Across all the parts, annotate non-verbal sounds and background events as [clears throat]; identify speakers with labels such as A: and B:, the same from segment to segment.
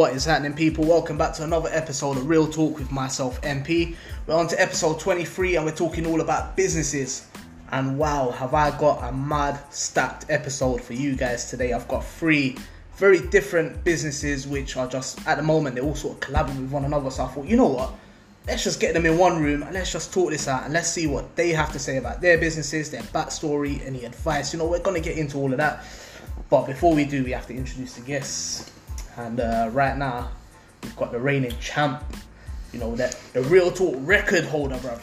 A: What is happening, people? Welcome back to another episode of Real Talk with myself, MP. We're on to episode 23 and we're talking all about businesses. And wow, have I got a mad stacked episode for you guys today. I've got three very different businesses which are just, at the moment, they're all sort of collabing with one another. So I thought, you know what? Let's just get them in one room and let's just talk this out and let's see what they have to say about their businesses, their backstory, any advice. You know, we're going to get into all of that. But before we do, we have to introduce the guests. And uh, right now, we've got the reigning champ, you know, that the real talk record holder, bro.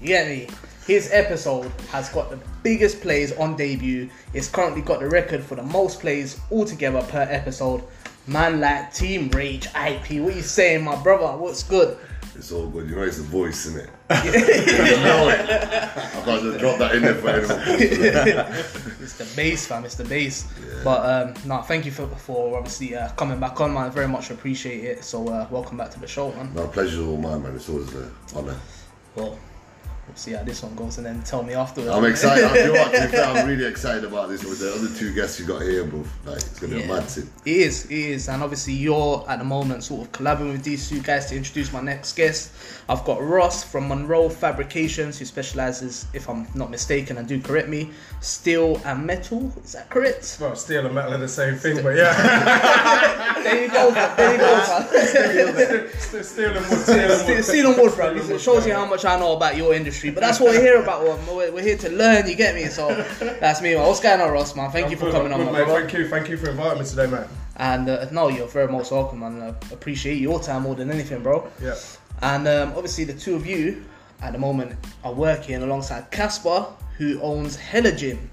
A: You get me? His episode has got the biggest plays on debut. It's currently got the record for the most plays altogether per episode. Man like Team Rage IP. What you saying, my brother? What's good?
B: It's all good. You know, it's the voice, isn't it? [laughs] you know it. I can't just drop that in there for anyone. [laughs]
A: it's the bass, fam. It's the bass. But um, no, thank you for for obviously uh, coming back on, man. Very much appreciate it. So uh, welcome back to the show, man.
B: No, pleasure's all mine, man. It's always an honour.
A: Well, we'll see how this one goes, and then tell me afterwards.
B: I'm excited. I feel like, to be fair, I'm really excited about this with the other two guests you got here, bro. Like, it's gonna be a mad thing.
A: It is, it is, and obviously you're at the moment sort of collabing with these two guys to introduce my next guest. I've got Ross from Munroe Fabrications, who specializes, if I'm not mistaken, and do correct me, steel and metal. Is that correct?
C: Well, steel and metal are the same thing, but [laughs] yeah.
A: There you go, there you go. fam.
C: Still steel and wood, steel and
A: Steel,
C: wood.
A: steel and wood, bro. It shows you how much I know about your industry, but that's what we're here about. We're, we're here to learn. You get me? So [laughs] that's me, man. What's going on, Ross, man? Thank you for
C: Good,
A: coming on,
C: good,
A: my
C: mate.
A: brother.
C: Thank you, thank you for inviting me today, mate.
A: And uh, no, you're very most welcome, man. I appreciate your time more than anything, bro.
C: Yeah.
A: And um, obviously, the two of you at the moment are working alongside Kasper, who owns Hella Gym.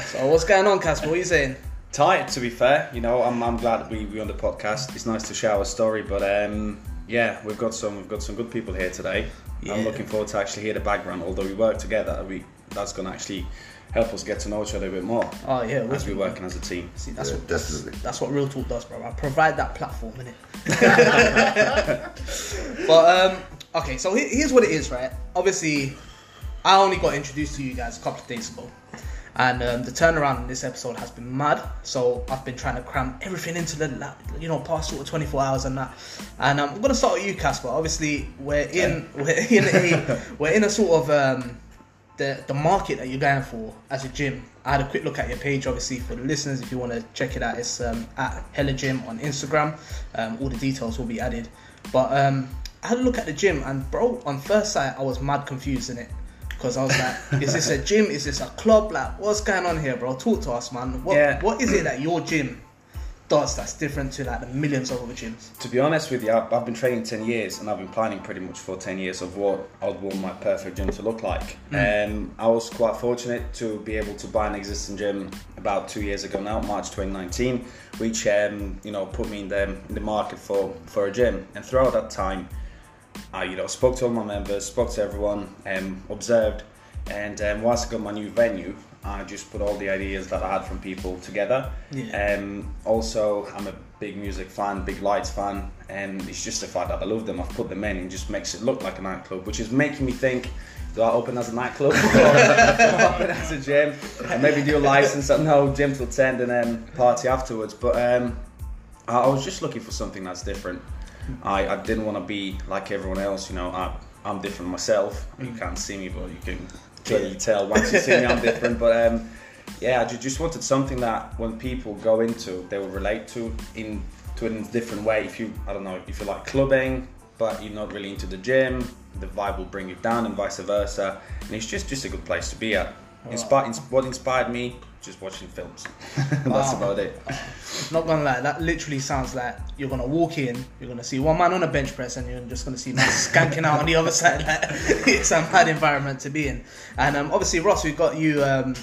A: So, what's going on, Kasper? What are you saying?
D: tight to be fair you know i'm, I'm glad we we on the podcast it's nice to share our story but um yeah we've got some we've got some good people here today
A: Yeah.
D: i'm looking forward to actually hear the background although we work together we that's going to actually help us get to know each other a bit more
A: Oh yeah,
D: as we're
A: man.
D: working as a team
A: See, that's
B: Yeah,
A: what
B: definitely.
A: That's what real talk does, bro. I provide that platform, innit? [laughs] [laughs] but um, okay, so here's what it is, right? Obviously, I only got introduced to you guys a couple of days ago, and um, the turnaround in this episode has been mad. So I've been trying to cram everything into the you know past sort of 24 hours and that. And um, I'm gonna start with you, Kasper. Obviously, we're in [laughs] we're in a [laughs] we're in a sort of um, the the market that you're going for as a gym. I had a quick look at your page, obviously for the listeners. If you want to check it out, it's um, at Hella Gym on Instagram. Um, all the details will be added. But um, I had a look at the gym, and bro, on first sight, I was mad confused in it because I was like, "Is this a [laughs] gym? Is this a club? Like, what's going on here, bro? Talk to us, man. What
D: Yeah.
A: what is it that your gym does that's different to like the millions of other gyms?"
D: to be honest with you I've, I've been training 10 years and i've been planning pretty much for 10 years of what i would want my perfect gym to look like um, i was quite fortunate to be able to buy an existing gym about two years ago now march 2019 which um, you know put me in the, in the market for, for a gym and throughout that time I you know spoke to all my members, spoke to everyone, um, observed, and um, once I got my new venue, I just put all the ideas that I had from people together.
A: Yeah.
D: Um, also, I'm a big music fan, big lights fan, and it's just the fact that I love them. I've put them in and just makes it look like a nightclub, which is making me think. Do I open as a nightclub or [laughs] do I open as a gym? And maybe do a license at no gym till 10 and then party afterwards. But um, I was just looking for something that's different. I, I didn't want to be like everyone else, you know. I, I'm different myself. You can't see me, but you can clearly tell once you see me, I'm different. But um, yeah, I just wanted something that when people go into, they will relate to in to it in a different way. If you, I don't know, if you like clubbing, but you're not really into the gym, the vibe will bring you down, and vice versa. And it's just just a good place to be at. Inspi- what inspired me? Just watching films. [laughs] That's
A: Wow.
D: about it.
A: Not gonna lie, that literally sounds like you're gonna walk in, you're gonna see one man on a bench press, and you're just gonna see man [laughs] skanking out on the other side. Like, [laughs] it's a mad environment to be in. And um, obviously, Ross, we've got you, um,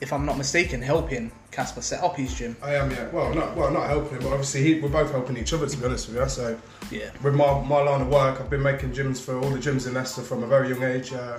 A: if I'm not mistaken, helping Kasper set up his gym.
C: I am, yeah. Well, not well, not helping, but obviously he, we're both helping each other. To be honest with you, so
A: Yeah.
C: with my, my line of work, I've been making gyms for all the gyms in Leicester from a very young age. Uh,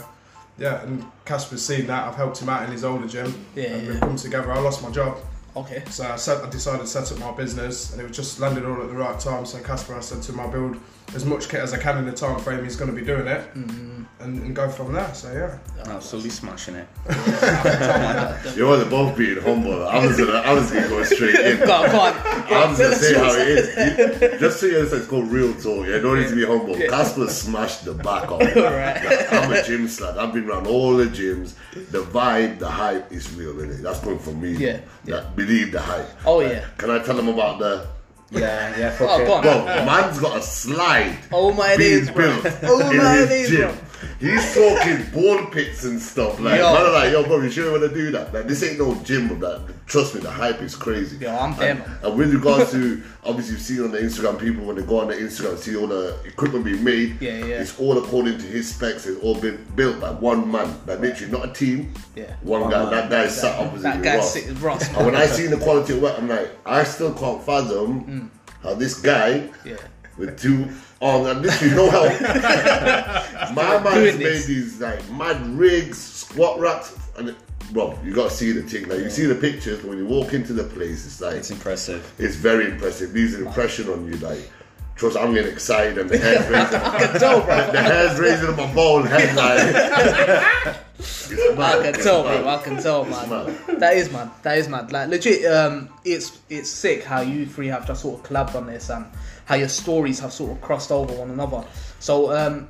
C: yeah, and Kasper's seen that. I've helped him out in his older gym.
A: Yeah,
C: and
A: yeah.
C: we've come together. I lost my job
A: Okay.
C: So I, set, I decided to set up my business, and it was just landed all at the right time. So Kasper, I said to my build as much kit as I can in the time frame he's going to be doing it, mm-hmm. and, and go from there. So yeah,
D: Absolutely smashing it. [laughs]
B: You know, they're both being humble. I was gonna, I was gonna go straight in. [laughs]
A: Go on, go on.
B: I'm
A: Tell
B: gonna say how it is. [laughs] You- Just so you understand, it's called real talk. Yeah, don't need to be humble. Kasper smashed the back off.
A: Right.
B: I'm a gym slut. I've been around all the gyms. The vibe, the hype is real, innit? That's coming from me.
A: Yeah,
B: That believe the hype.
A: Oh, yeah.
B: Can I tell them about the?
D: Yeah, yeah, oh, fuck
A: Oh,
D: it.
A: go on.
B: Bro, man's got a slide.
A: Oh my days, bro. Oh my days, bro.
B: He's talking ball pits and stuff. Like,
A: Yo.
B: man, I'm like, yo, bro, you sure you want to do that? Like, this ain't no gym of that. Trust me, the hype is crazy.
A: Yo, I'm there,
B: and, and with regards to, obviously, you've seen on the Instagram, people when they go on the Instagram, see all the equipment being made.
A: Yeah, yeah.
B: It's all according to his specs. It's all been built by one man. Like, literally, not a team.
A: Yeah.
B: One,
D: One
B: guy.
D: man.
B: That guy's sat opposite
A: That
B: you,
A: guy's
B: Ross. And when I seen the quality of work, I'm like, I still can't fathom how this guy
A: Mm. Yeah.
B: with two arms and literally no help. [laughs] My man's made these like mad rigs, squat racks, and it, bro, you gotta see the thing. Like you see the pictures, but when you walk into the place, it's like
D: It's impressive.
B: it's very impressive. Leaves an impression on you. Like, trust, I'm getting excited and the hair's [laughs] raising.
A: I can tell, bro.
B: the hair's raising on my bald head. Like, [laughs] it's mad.
A: I can tell, bro. I can tell, man.
B: mad.
A: That is mad. That is mad. Like legit, um, it's it's sick how you three have just sort of collabed on this and how your stories have sort of crossed over one another. So um,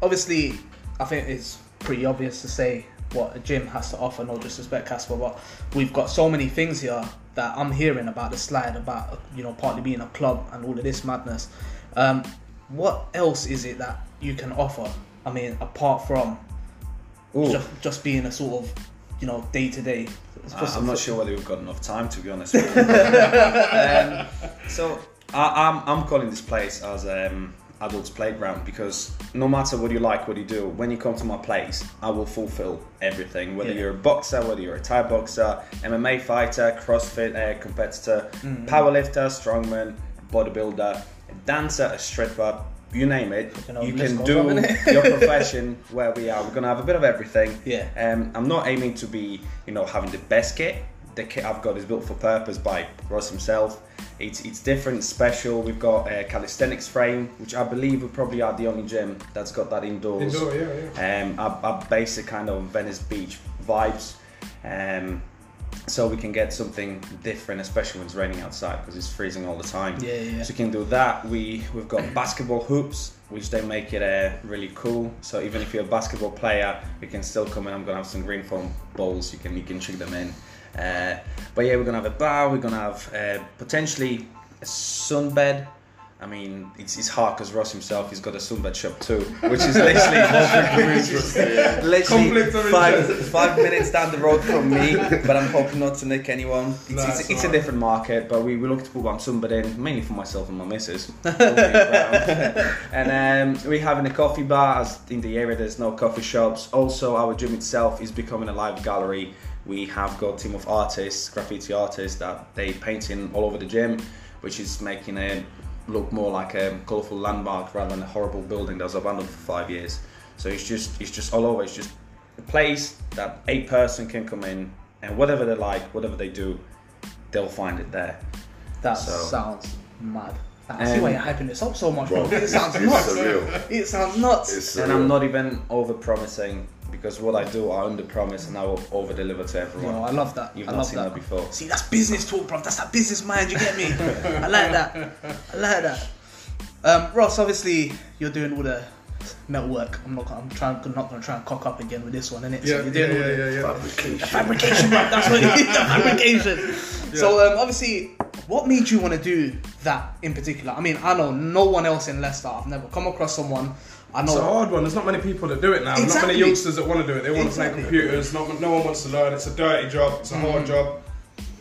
A: obviously, I think it's pretty obvious to say what a gym has to offer. No disrespect, Kasper, but we've got so many things here that I'm hearing about the slide, about you know partly being a club and all of this madness. Um, what else is it that you can offer? I mean, apart from
D: Ooh.
A: just, just being a sort of you know day to day.
D: I'm not sure whether we've got enough time to be honest. With you. [laughs] um, so I, I'm I'm calling this place as um, adults playground because no matter what you like, what you do, when you come to my place, I will fulfill everything. Whether
A: Yeah.
D: you're a boxer, whether you're a Thai boxer, MMA fighter, CrossFit uh, competitor, powerlifter, strongman, bodybuilder, a dancer, a stripper. You name it,
A: You
D: you can do [laughs] your [laughs] profession where we are. We're gonna have a bit of everything.
A: Yeah.
D: Um, I'm not aiming to be, you know, having the best kit. The kit I've got is built for purpose by Ross himself. It's it's different, special. We've got a calisthenics frame, which I believe we probably are the only gym that's got that indoors.
C: indoor, yeah, yeah.
D: Um, our, our basic kind of Venice Beach vibes. Um, so we can get something different, especially when it's raining outside because it's freezing all the time.
A: Yeah, yeah.
D: So we can do that. We we've got [clears throat] basketball hoops, which they make it uh, really cool. So even if you're a basketball player, you can still come in. I'm gonna have some green foam balls. You can you can trick them in. Uh, but yeah, we're gonna have a bar. We're gonna have uh, potentially a sunbed. I mean, it's, it's hard because Ross himself, he's got a sunbed shop too, which is literally, which is [laughs] literally five, five minutes down the road from me. But I'm hoping not to nick anyone. It's,
C: No,
D: it's,
C: it's
D: a different market, but we, we look to put one sunbed in, mainly for myself and my missus. [laughs] Don't be proud. and um, we're having a coffee bar, as in the area there's no coffee shops. Also, our gym itself is becoming a live gallery. We have got a team of artists, graffiti artists, that they painting all over the gym, which is making it look more like a colourful landmark rather than a horrible building that was abandoned for five years. So it's just it's just all over. It's just a place that a person can come in and whatever they like, whatever they do, they'll find it there.
A: That
D: So-
A: sounds mad. See
D: Um,
A: why you're hyping this up so much, bro.
B: Bro,
A: It sounds
B: it's
A: nuts.
B: surreal.
A: It sounds nuts.
D: And. I'm not even over promising because what I do, I under promise and I will over deliver to everyone.
A: Yo, I love that.
D: You've
A: I
D: not
A: love
D: seen
A: that.
D: that before.
A: See, that's business talk, bro. That's that business mind. You get me? [laughs] I like that. I like that. Um, Ross, obviously, you're doing all the metal work. I'm not. gonna- I'm. Not going to try and cock up again with this one, innit?
C: Yeah,
A: so you're
C: yeah,
A: all
C: yeah, yeah, yeah.
B: Fabrication.
A: fabrication, bro. That's what it is. The [laughs] fabrication. So, um, obviously, what made you want to do that in particular? I mean, I know no one else in Leicester. I've never come across someone. I know.
C: It's a hard one. There's not many people that do it now. Not many youngsters that want to do it. They want
A: Exactly.
C: to play computers. Not, no one wants to learn. It's a dirty job. It's a
A: Mm.
C: hard job.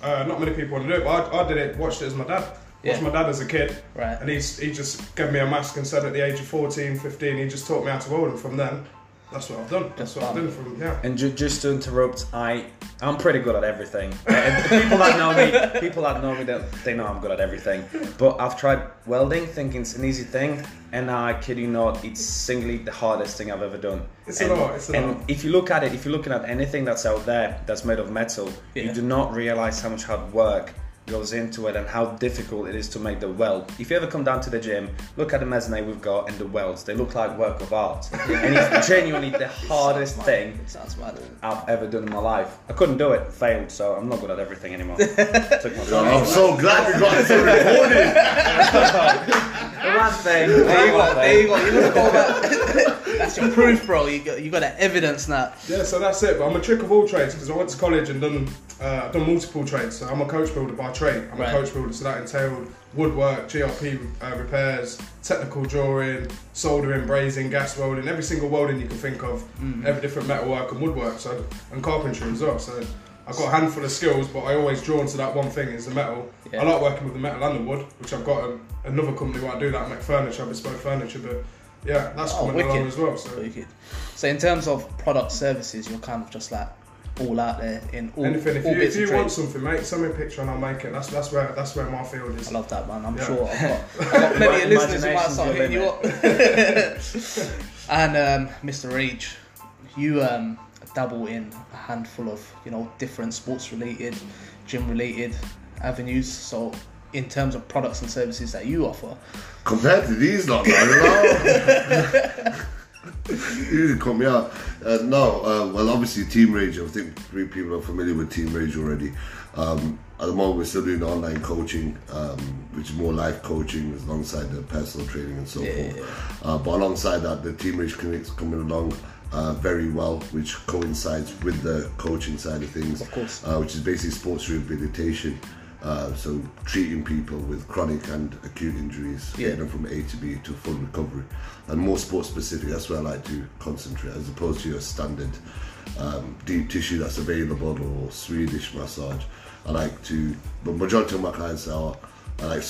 C: Uh, not many people want to do it. But I, I did it. Watched it as my dad. Watched
A: Yeah.
C: my dad as a kid.
A: Right.
C: And he's, he just gave me a mask and said at the age of 14, 15, he just taught me how to weld. And from then, that's what I've done. That's what I've done from yeah.
D: And ju- just to interrupt, I I'm pretty good at everything. [laughs] And people that know me, people that know me, they, they know I'm good at everything. But I've tried welding, thinking it's an easy thing, and I kid you not, it's singly the hardest thing I've ever done.
C: It's a lot, it's a
D: and
C: lot.
D: if you look at it, if you're looking at anything that's out there that's made of metal,
A: Yeah.
D: you do not realize how much hard work goes into it and how difficult it is to make the weld. If you ever come down to the gym, look at the mezzanine we've got and the welds. They look like work of art, [laughs] and it's genuinely the hardest
A: Sounds
D: thing
A: sounds.
D: I've ever done in my life. I couldn't do it, failed, so I'm not good at everything anymore. [laughs] Took my time.
B: I'm so glad we got this recorded. [laughs]
D: The one thing.
A: There you
D: one
A: go. There you go. You look all that. That's your proof, bro. You got you got that evidence now.
C: Yeah, so that's it. But I'm a trick of all trades because I went to college and done uh, done multiple trades. So I'm a coach builder by trade. I'm
A: Right.
C: a coach builder, so that entailed woodwork, GRP uh, repairs, technical drawing, soldering, brazing, gas welding, every single welding you can think of, every different metalwork and woodwork, so and carpentry as well. So I've got a handful of skills, but I always drawn to that one thing is the metal.
A: Yeah.
C: I like working with the metal and the wood, which I've got um another company where I do that, I make furniture, bespoke furniture, but yeah, that's
A: Oh,
C: coming along as well. So.
A: Wicked. So in terms of product services, you're kind of just like all out there in all,
C: Anything. If
A: all
C: you, if you want something, mate, send me a picture and I'll make it. That's that's where that's where my field is.
A: I love that, man. I'm
C: Yeah.
A: sure I've got, [laughs] I've got plenty of listeners who might start
D: your
A: hitting you up. [laughs] and um, Mr. Rage, you um, dabble in a handful of you know different sports related, gym related avenues. So in terms of products and services that you offer,
B: Compared to these lot, man, [laughs] [laughs] you know? you didn't cut me out. Uh, no, uh, well, obviously, Team Rage, I think three people are familiar with Team Rage already. Um, at the moment, we're still doing online coaching, um, which is more life coaching alongside the personal training and so
A: Yeah,
B: forth. Uh, but alongside that, the Team Rage clinic's coming along uh, very well, which coincides with the coaching side of things.
A: Of course.
B: Uh, which is basically sports rehabilitation. Uh, so treating people with chronic and acute injuries,
A: Yeah.
B: getting them from A to B to full recovery, and more sport specific. That's where I like to concentrate, as opposed to your standard um, deep tissue that's available or Swedish massage. I like to, but majority of my clients are, are like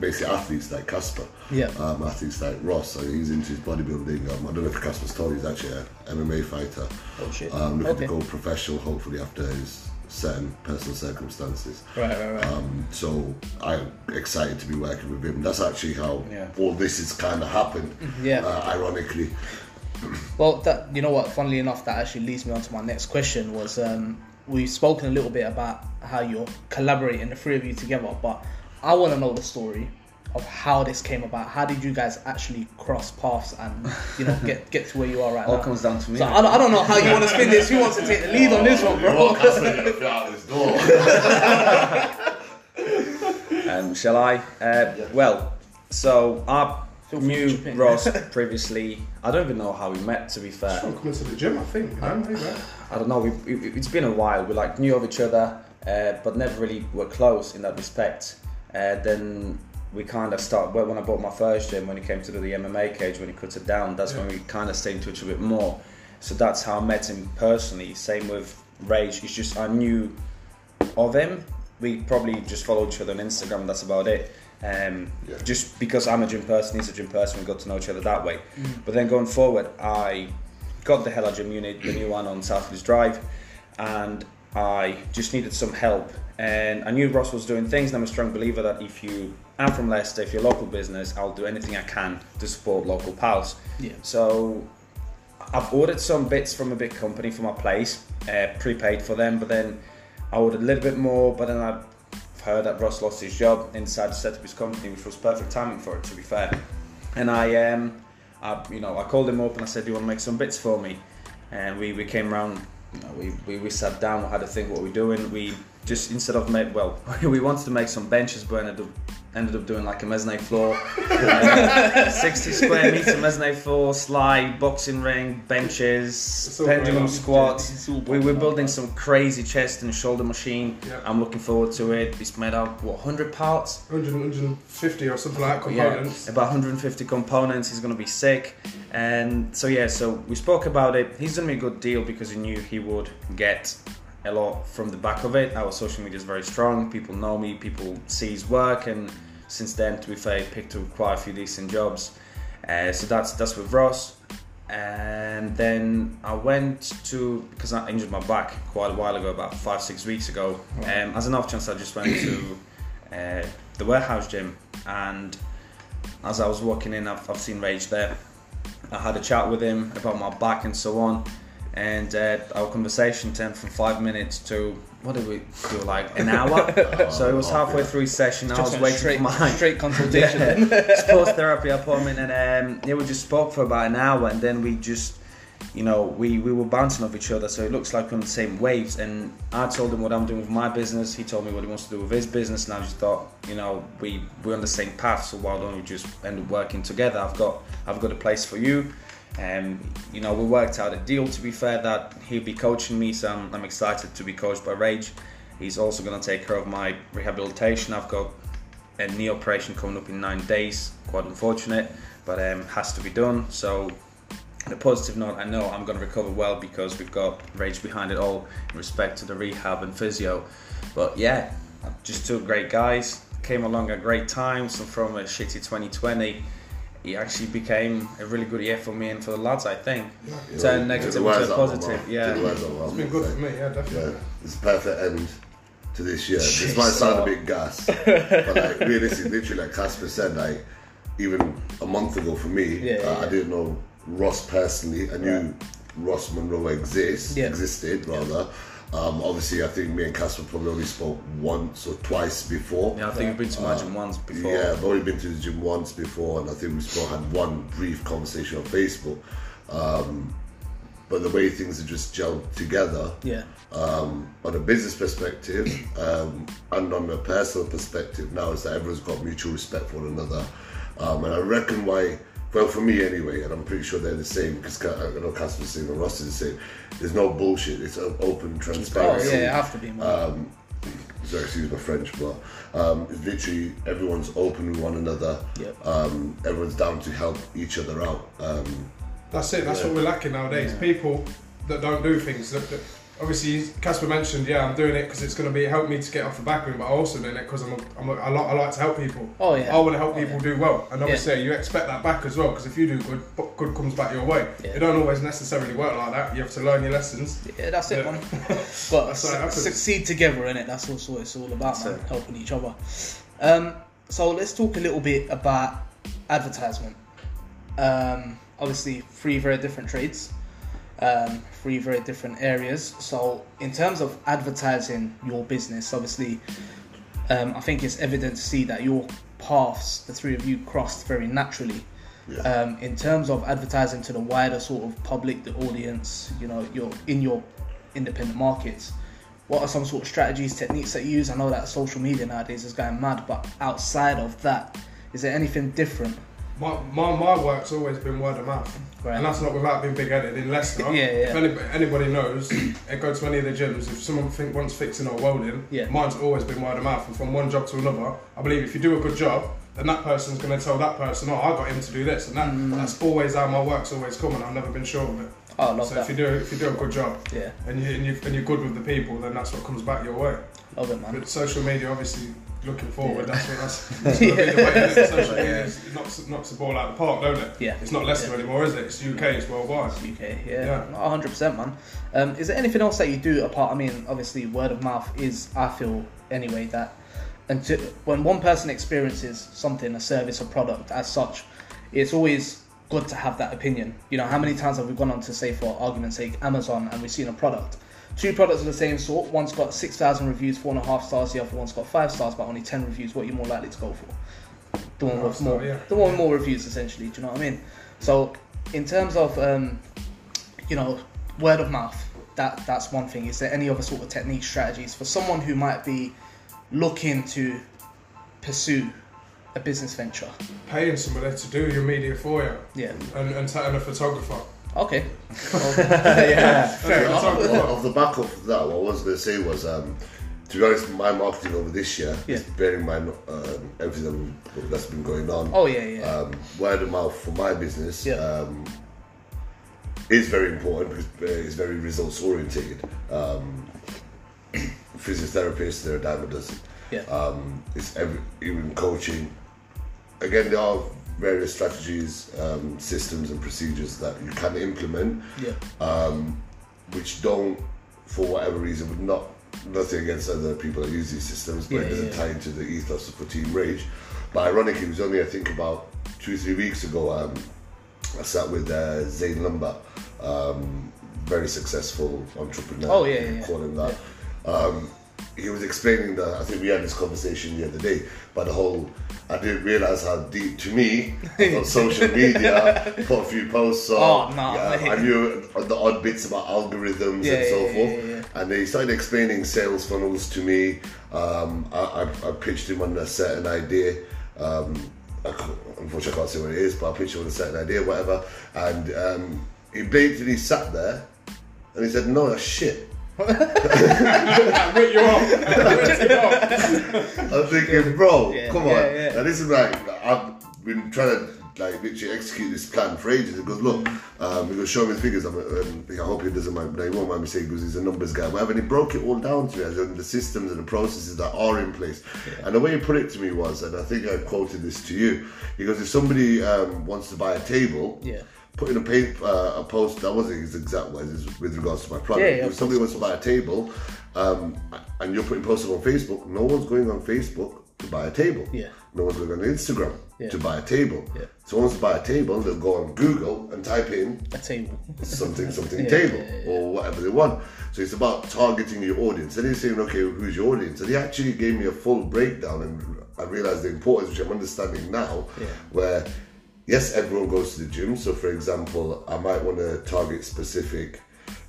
B: basically athletes like Kasper.
A: Yeah.
B: Um, athletes like Ross, so he's into his bodybuilding. Um, I don't know if Kasper's told you, he's actually an MMA fighter.
A: Oh, shit.
B: Um, looking
A: Okay.
B: to go professional, hopefully after his certain personal circumstances.
A: right, right, right.
B: Um, so I'm excited to be working with him. That's actually how
D: Yeah.
B: all this has kind of happened.
A: Yeah.
B: Uh, ironically. [clears throat]
A: Well, that you know what? Funnily enough, that actually leads me on to my next question. Was um, we've spoken a little bit about how you're collaborating, the three of you together, but I want to know the story of how this came about. How did you guys actually cross paths and you know get get to where you are right
D: All
A: now?
D: All comes down to me.
A: So I don't, I don't know how you want to spin this. Who wants to take the lead on this one, bro?
B: What Kasper gonna fit out this door? [laughs]
D: Um, shall I? Uh, Well, so I
A: Feel
D: knew. Ross [laughs] previously. I don't even know how we met. To be fair,
C: I'm coming to the gym, I think. You know, maybe.
D: I don't know. We, it, it's been a while. We like knew of each other, uh, but never really were close in that respect. Uh, then we kind of started. Well, when I bought my first gym, when he came to do the MMA cage, when he cut it down, that's when we kind of stayed in touch a bit more. So that's how I met him personally. Same with Rage. It's just I knew of him. We probably just followed each other on Instagram. That's about it. Um,
B: Yeah.
D: Just because I'm a gym person, he's a gym person, we got to know each other that way. But then going forward, I got the Hella Gym unit, the new one on Southwest Drive, and I just needed some help. And I knew Ross was doing things, and I'm a strong believer that if you are from Leicester, if you're a local business, I'll do anything I can to support local pals.
A: Yeah.
D: So I've ordered some bits from a big company for my place, uh, prepaid for them, but then I ordered a little bit more, but then I heard that Ross lost his job and decided to set up his company, which was perfect timing for it, to be fair. And I, um, I, you know, I called him up and I said, "Do you want to make some bits for me?" And we, we came around, you know, we, we, we sat down, we had to think what we're doing. We just instead of make well, [laughs] we wanted to make some benches, but ended up ended up doing like a mezzanine floor, uh, [laughs] 60 square meter mezzanine floor, slide, boxing ring, benches, pendulum squats. We, we're building some crazy chest and shoulder machine.
C: Yeah.
D: I'm looking forward to it. It's made out what 100 parts.
C: 100, 150 or something like that
D: Yeah,
C: components.
D: about 150 components. He's going to be sick. And so, yeah, so we spoke about it. He's done me a good deal because he knew he would get a lot from the back of it. Our social media is very strong. People know me, people see his work. And since then, to be fair, picked up quite a few decent jobs. Uh, so that's that's with Ross. and then I went to because I injured my back quite a while ago, about five six weeks ago. Um, as an off chance, I just went to uh, the warehouse gym, and as I was walking in, I've, I've seen Rage there. I had a chat with him about my back and so on, and uh, our conversation turned from five minutes to what did we do like an hour? [laughs] so it was halfway through his session. I was waiting
A: straight,
D: for my
A: straight [laughs] consultation.
D: yeah, sports therapy appointment, and um, yeah, we just spoke for about an hour, and then we just, you know, we, we were bouncing off each other, so it looks like we're on the same waves. And I told him what I'm doing with my business. He told me what he wants to do with his business, and I just thought, you know, we we're on the same path, so why don't we just end up working together? I've got I've got a place for you. Um, you know, we worked out a deal. To be fair, that he'll be coaching me, so I'm, I'm excited to be coached by Rage. He's also going to take care of my rehabilitation. I've got a knee operation coming up in nine days. Quite unfortunate, but um, has to be done. So, the positive note, I know I'm going to recover well because we've got Rage behind it all in respect to the rehab and physio. But yeah, just two great guys. Came along at great times, and from a shitty 2020, it actually became a really good year for me and for the lads. I think
B: You
D: turn
B: know,
D: negative
B: took
D: into a
B: out of my
D: positive.
B: mouth.
D: Yeah.
B: Took the words out of my
C: It's been good for me, yeah, definitely.
B: Yeah, it's a perfect end to this year. [laughs] This might sound
D: so-
B: a bit gas, but like [laughs] realistically, literally, like Kasper said, like even a month ago for me,
A: Yeah,
B: uh,
A: yeah.
B: I didn't know Ross personally. I knew Ross Munroe exists,
A: Yeah.
B: existed rather. Um, obviously, I think me and Kasper probably only spoke once or twice before.
D: Yeah, I think we've been to my gym once before.
B: Yeah, I've only been to the gym once before, and I think we still had one brief conversation on Facebook. Um, but the way things have just gelled together,
A: yeah.
B: um, on a business perspective um, and on a personal perspective, now is that everyone's got mutual respect for one another. Um, and I reckon why, well, for me anyway, and I'm pretty sure they're the same because Ca- I know Kasper's the same and Ross is the same. There's no bullshit. It's an open
A: Oh
B: transparency.
A: yeah, it have to be man.
B: Sorry, excuse my French, but um, literally everyone's open with one another.
A: Yep.
B: Um, everyone's down to help each other out. Um,
C: That's it. That's
B: Yeah.
C: what we're lacking nowadays. People that don't do things. That, that, obviously, Kasper mentioned, yeah, I'm doing it because it's going to be help me to get off the back it. But I'm also doing it because I'm, a, I'm a, I, like, I like to help people.
A: Oh, yeah.
C: I want to help
A: Oh,
C: people
A: yeah.
C: do well, and obviously you expect that back as well. Because if you do good, good comes back your way.
A: Yeah.
C: It don't always necessarily work like that. You have to learn your lessons.
A: Yeah, that's it,
C: Yeah.
A: man. [laughs] But su- succeed together, in it. That's also what it's all about,
D: That's
A: man.
D: it.
A: Helping each other. Um, so let's talk a little bit about advertisement. Um, obviously, three very different trades, um, three very different areas. So, in terms of advertising your business, obviously, um, I think it's evident to see that your paths, the three of you, crossed very naturally.
B: Yeah.
A: Um, in terms of advertising to the wider sort of public, the audience, you know, you're in your independent markets. What are some sort of strategies, techniques that you use? I know that social media nowadays is going mad, but outside of that, is there anything different?
C: My, my, my work's always been word of mouth.
A: Right.
C: And that's not without being big headed. In Leicester,
A: Yeah, yeah.
C: if anybody, anybody knows, [clears throat] I go to any of the gyms, if someone think, wants fixing or welding,
A: Yeah.
C: mine's always been word of mouth. And from one job to another, I believe if you do a good job, then that person's going to tell that person, oh, I got him to do this. And that,
A: Mm.
C: that's always how my work's always come, and I've never been short of it.
A: Oh, I love
C: so
A: that.
C: if you do if you do a good job
A: Yeah,
C: and, you, and, you, and you're good with the people, then that's what comes back your way.
A: love it, man.
C: But social media, obviously, looking forward,
A: Yeah.
C: that's what that's, [laughs] that's be the way. it? Social media it knocks, knocks the ball out of the park, don't it?
A: Yeah.
C: It's not Leicester anymore, is it? It's UK, it's worldwide.
A: UK, yeah,
C: Yeah.
A: Not 100%, man. Um, is there anything else that you do apart? I mean, obviously, word of mouth is, I feel, anyway, that until, when one person experiences something, a service, a product as such, it's always good to have that opinion. You know, how many times have we gone on to say, for argument's sake, Amazon, and we've seen a product? Two products of the same sort. One's got six thousand reviews, four and a half stars. The other one's got five stars, but only ten reviews. What are you more likely to go for? The one with more,
C: yeah.
A: the one with more reviews, essentially. Do you know what I mean? So, in terms of um, you know, word of mouth. That that's one thing. Is there any other sort of technique strategies for someone who might be looking to pursue a business venture?
C: Paying somebody to do your media for you
A: Yeah.
C: and, and taking a photographer.
A: Okay. [laughs]
D: yeah.
C: Fair
B: off,
C: enough.
B: off- off the back of that, what I was going to say was, um, to be honest, my marketing over this year,
A: Yeah.
B: is bearing in mind um, everything that's been going on.
A: Oh yeah, yeah.
B: um, word of mouth for my business
A: Yeah.
B: um, is very important because uh, it's very results oriented. Um, [clears throat] physiotherapists, they're a dime a dozen.
A: Yeah.
B: Um, it's every, even coaching. Again, there are various strategies, um, systems, and procedures that you can implement,
A: Yeah.
B: um, which don't, for whatever reason, would not nothing against other people that use these systems, but
A: Yeah,
B: it doesn't
A: yeah.
B: tie into the ethos for Team Rage. But ironically, it was only I think about two three weeks ago. Um, I sat with uh, Zane Lumber, um, very successful entrepreneur.
A: Oh, yeah, yeah.
B: Call him that. Um, he was explaining that I think we had this conversation the other day, but the whole I didn't realize how deep to me on [laughs] social media, put a few posts on.
A: Oh, nah,
B: yeah. I knew the odd bits about algorithms
A: Yeah,
B: and so
A: yeah,
B: forth. And they started explaining sales funnels to me. Um, I, I, I pitched him on a certain idea. Um, I unfortunately, I can't say what it is, but I pitched him on a certain idea, whatever. And um, he blatantly sat there and he said, "No, that's shit."
C: I writ you off. I writ you off.
B: I'm thinking, bro,
A: Yeah,
B: come
A: yeah,
B: on.
A: yeah.
B: Now this is like I've been trying to like literally execute this plan for ages. He goes, look, um, he goes, show me the figures. I'm, and I hope he doesn't mind, but he won't mind me saying because he's a numbers guy. Whatever. And he broke it all down to me as in the systems and the processes that are in place. And the way he put it to me was, and I think I quoted this to you. He goes, if somebody um, wants to buy a table,
A: Yeah.
B: Put in a, pay, uh, a post that wasn't his exact words with regards to my product.
A: Yeah, yeah,
B: if somebody wants to buy a table, um, and you're putting posts on Facebook, no one's going on Facebook to buy a table.
A: Yeah.
B: No one's going on Instagram
A: Yeah.
B: to buy a table.
A: Yeah.
B: So wants to buy a table, they'll go on Google and type in
A: A table.
B: something something [laughs]
A: Yeah,
B: table
A: yeah,
B: or whatever they want. So it's about targeting your audience. And he's saying, okay, who's your audience? And he actually gave me a full breakdown and I realized the importance, which I'm understanding now,
A: Yeah.
B: where yes, everyone goes to the gym. So for example, I might want to target specific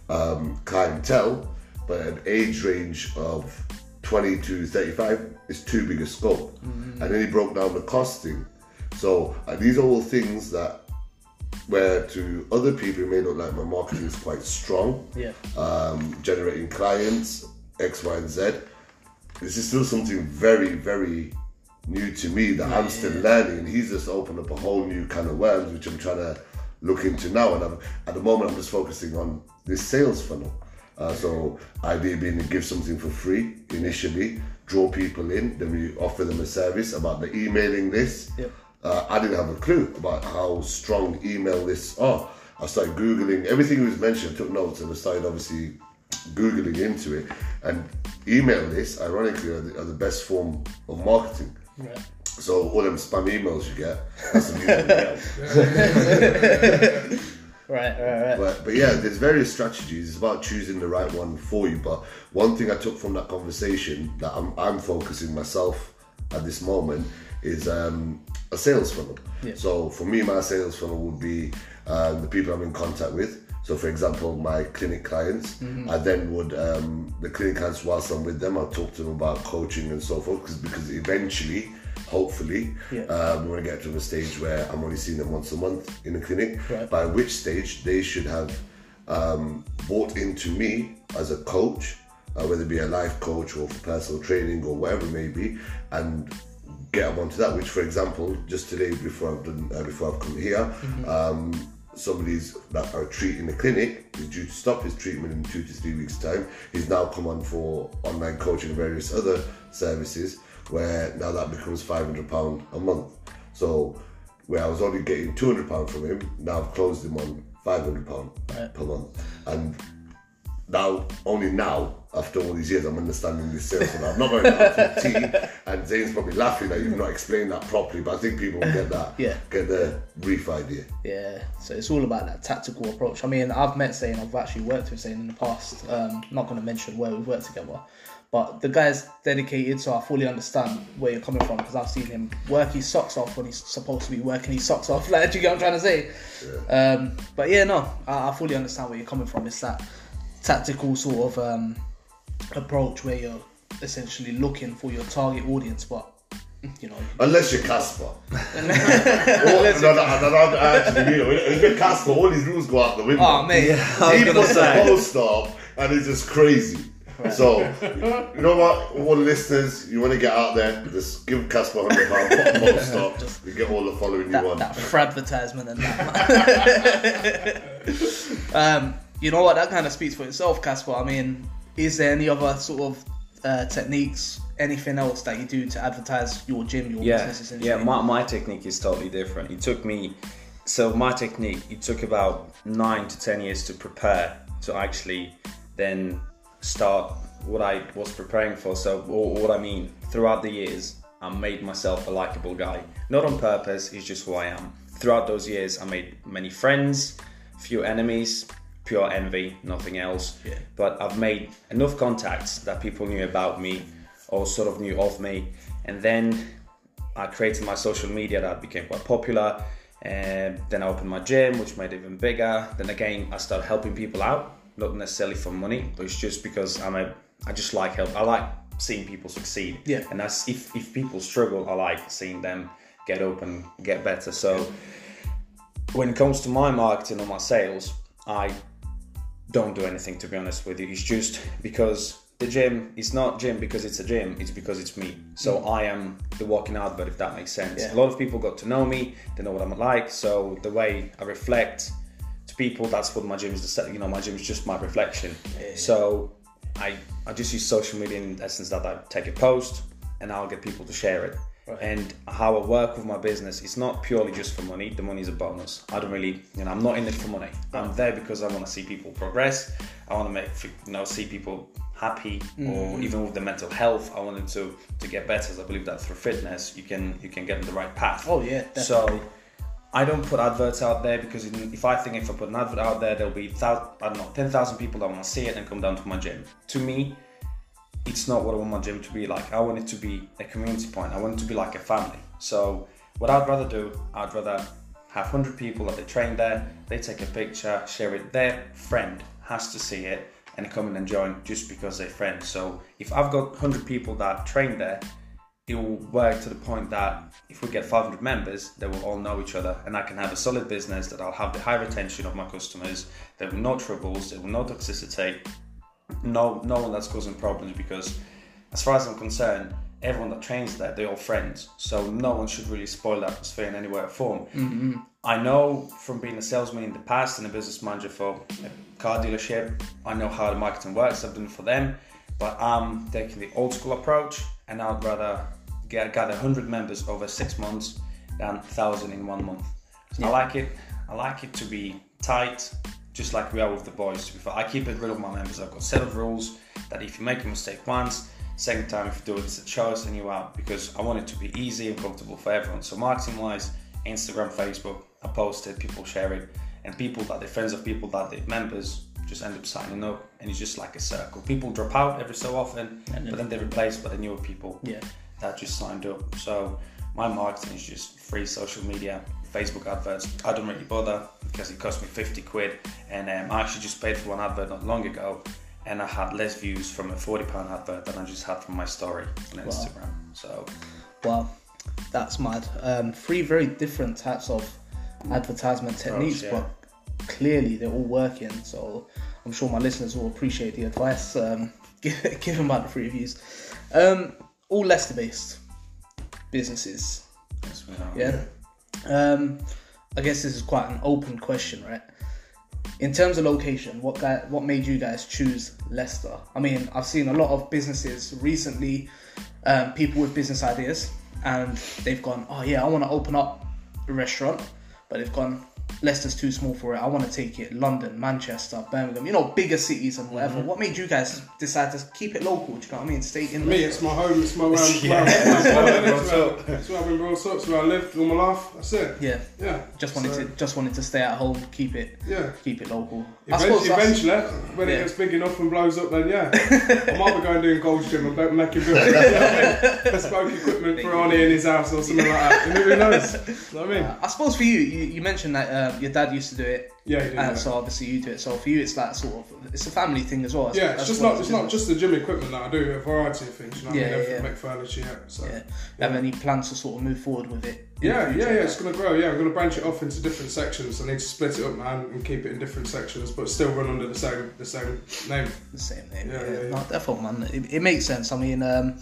B: um, clientele, but an age range of 20 to 35 is too big a scope.
A: Mm-hmm.
B: And then he broke down the costing. So uh, these are all things that where to other people it may look like my marketing is quite strong,
A: Yeah.
B: um, generating clients, X, Y, and Z. This is still something very, very new to me that I'm still learning. He's just opened up a whole new kind of worms, which I'm trying to look into now. And I'm, at the moment, I'm just focusing on this sales funnel. Uh, so, idea being to give something for free initially, draw people in, then we offer them a service about the emailing list.
A: Yep.
B: Uh, I didn't have a clue about how strong email lists are. I started googling everything he was mentioned. I took notes and I started obviously googling into it. And email lists, ironically, are the, are the best form of marketing.
A: Right.
B: So all them spam emails you get, that's the music. [laughs]
A: Right, right, right.
B: But, but yeah, there's various strategies. It's about choosing the right one for you. But one thing I took from that conversation that I'm, I'm focusing myself at this moment is um, a sales funnel.
A: Yeah.
B: So for me, my sales funnel would be um, the people I'm in contact with. So for example, my clinic clients,
A: Mm-hmm.
B: I then would um, the clinic clients whilst I'm with them, I'll talk to them about coaching and so forth. Cause, because eventually, hopefully,
A: Yeah.
B: um, we want to get to a stage where I'm only seeing them once a month in the clinic.
A: Right.
B: By which stage they should have um, bought into me as a coach, uh, whether it be a life coach or for personal training or whatever it may be, and get them onto that. Which, for example, just today before I've done uh, before I've come here, um, somebody's that are treating the clinic is due to stop his treatment in two to three weeks' time. He's now come on for online coaching and various other services, where now that becomes five hundred pound a month. So where I was only getting two hundred pound from him, now I've closed him on five hundred pound
A: Right.
B: per month, and now only now after all these years I'm understanding this sales I'm not going to the and Zane's probably laughing that you've not explained that properly but I think people will get that [laughs]
A: Yeah.
B: get the brief idea
A: Yeah, so it's all about that tactical approach. I mean, I've met Zane, I've actually worked with Zane in the past. Um, not going to mention where we've worked together, but the guy's dedicated, so I fully understand where you're coming from because I've seen him work his socks off when he's supposed to be working his socks off. [laughs] Like, do you get what I'm trying to say? Um, but yeah, no, I, I fully understand where you're coming from. It's that tactical sort of um, approach where you're essentially looking for your target audience, but you know,
B: unless you're Kasper. [laughs] Or, no, no, no, no, actually you know, if you're Kasper all these rules go out the window.
A: Oh mate,
D: I was
B: he
D: gonna
B: puts a post up and it's just crazy. So you know what? All the listeners you want to get out there just give Kasper 100 pound put a post up [laughs] you get all the following you want.
A: that for advertisement and that. [laughs] um, you know what? That kind of speaks for itself, Kasper. I mean, is there any other sort of uh, techniques, anything else that you do to advertise your gym, your
D: yeah,
A: business essentially?
D: yeah. My, my technique is totally different. It took me, so my technique, it took about nine to ten years to prepare to actually then start what I was preparing for. So, what I mean, throughout the years, I made myself a likable guy. Not on purpose, it's just who I am. Throughout those years, I made many friends, few enemies, pure envy, nothing else.
A: Yeah.
D: But I've made enough contacts that people knew about me or sort of knew of me. And then I created my social media that became quite popular. And then I opened my gym, which made it even bigger. Then again, I started helping people out, not necessarily for money, but it's just because I'm a, I just like help. I like seeing people succeed.
A: Yeah.
D: And that's if, if people struggle, I like seeing them get up and get better. So when it comes to my marketing or my sales, I don't do anything to be honest with you. It's just because the gym is not gym because it's a gym, it's because it's me. So mm. I am the walking advert, if that makes sense.
A: Yeah.
D: A lot of people got to know me, they know what I'm like. So the way I reflect to people, that's what my gym is. The you know, my gym is just my reflection. So I I just use social media in essence that I take a post and I'll get people to share it. And how I work with my business, it's not purely just for money. The money is a bonus. I don't really, you know, I'm not in it for money. I'm there because I want to see people progress. I want to make, you know, see people happy, or mm-hmm. even with the mental health. I want them to to get better. So I believe that through fitness, you can you can get on the right path.
A: Oh, yeah, definitely.
D: So I don't put adverts out there because if I think if I put an advert out there, there'll be thou- I don't know ten thousand people that want to see it and come down to my gym. To me, it's not what I want my gym to be like. I want it to be a community point. I want it to be like a family. So what I'd rather do, I'd rather have hundred people that they train there. They take a picture, share it. Their friend has to see it and come in and join just because they're friends. So if I've got hundred people that train there, it will work to the point that if we get 500 members, they will all know each other, and I can have a solid business that I'll have the high retention of my customers. There will no troubles, there will no toxicity, no no one that's causing problems because, as far as I'm concerned, everyone that trains there, they're all friends. So no one should really spoil the atmosphere in any way or form. Mm-hmm. I know from being a salesman in the past and a business manager for a car dealership, I know how the marketing works. I've done it for them, but I'm taking the old school approach, and I'd rather get gather 100 members over six months than 1,000 in one month. So I like it. I like it to be tight, just like we are with the boys. To be fair, I keep it real with my members. I've got a set of rules that if you make a mistake once, second time if you do it, it's a choice and you're out because I want it to be easy and comfortable for everyone. So marketing wise, Instagram, Facebook, I post it, people share it, and people that they're friends of people that they're members just end up signing up, and it's just like a circle. People drop out every so often, but then they're replaced by the newer people
A: Yeah.
D: that just signed up. So my marketing is just free social media, Facebook adverts. I don't really bother because it cost me 50 quid, and um, I actually just paid for one advert not long ago, and I had less views from a 40 pound advert than I just had from my story on Instagram. So
A: Wow, that's mad. Um, three very different types of advertisement techniques,
D: yeah.
A: but clearly they're all working. So I'm sure my listeners will appreciate the advice um, given by the three of yous. Um, all Leicester based businesses.
D: I-
A: Yeah. Um, I guess this is quite an open question, right? In terms of location, what guy, what made you guys choose Leicester? I mean, I've seen a lot of businesses recently, um, people with business ideas, and they've gone, oh yeah, I want to open up a restaurant, but they've gone, Leicester's too small for it. I want to take it London, Manchester, Birmingham, you know, bigger cities and whatever. Mm-hmm. What made you guys decide to keep it local? Do you know what I mean? Stay in.
C: Me,
A: Leicester?
C: it's my home, it's my [laughs] where, I'm-
D: Yeah.
C: that's where, it's, [laughs] it's where I've been brought up, it's where I lived all my life. That's it.
A: Yeah,
C: Yeah.
A: just wanted
C: So,
A: to just wanted to stay at home, keep it
C: Yeah.
A: keep it local.
C: Eventually, eventually, when
A: Yeah.
C: it gets big enough and blows up, then yeah, I might be going doing Gold's Gym and making you know I mean? bespoke equipment for Arnie in his house or something like that. Who knows? You know what I mean?
A: I suppose for you, you, you mentioned that uh, your dad used to do it,
C: Yeah, do.
A: and
C: yeah.
A: so obviously you do it. So for you, it's that sort of it's a family thing as well.
C: Yeah, it's just not it's not just the gym equipment that I do, a variety of things. You know,
A: Yeah,
C: I mean,
A: yeah, yeah.
C: make furniture. Yeah, so.
A: Yeah. Have any plans to sort of move forward with it?
C: Yeah, yeah, yeah, it's gonna grow. Yeah, I'm gonna branch it off into different sections. I need to split it up, man, and keep it in different sections, but still run under the same the same name.
A: the same name.
C: Yeah,
A: Yeah,
C: yeah, yeah.
A: No, definitely, man. It, it makes sense. I mean, um,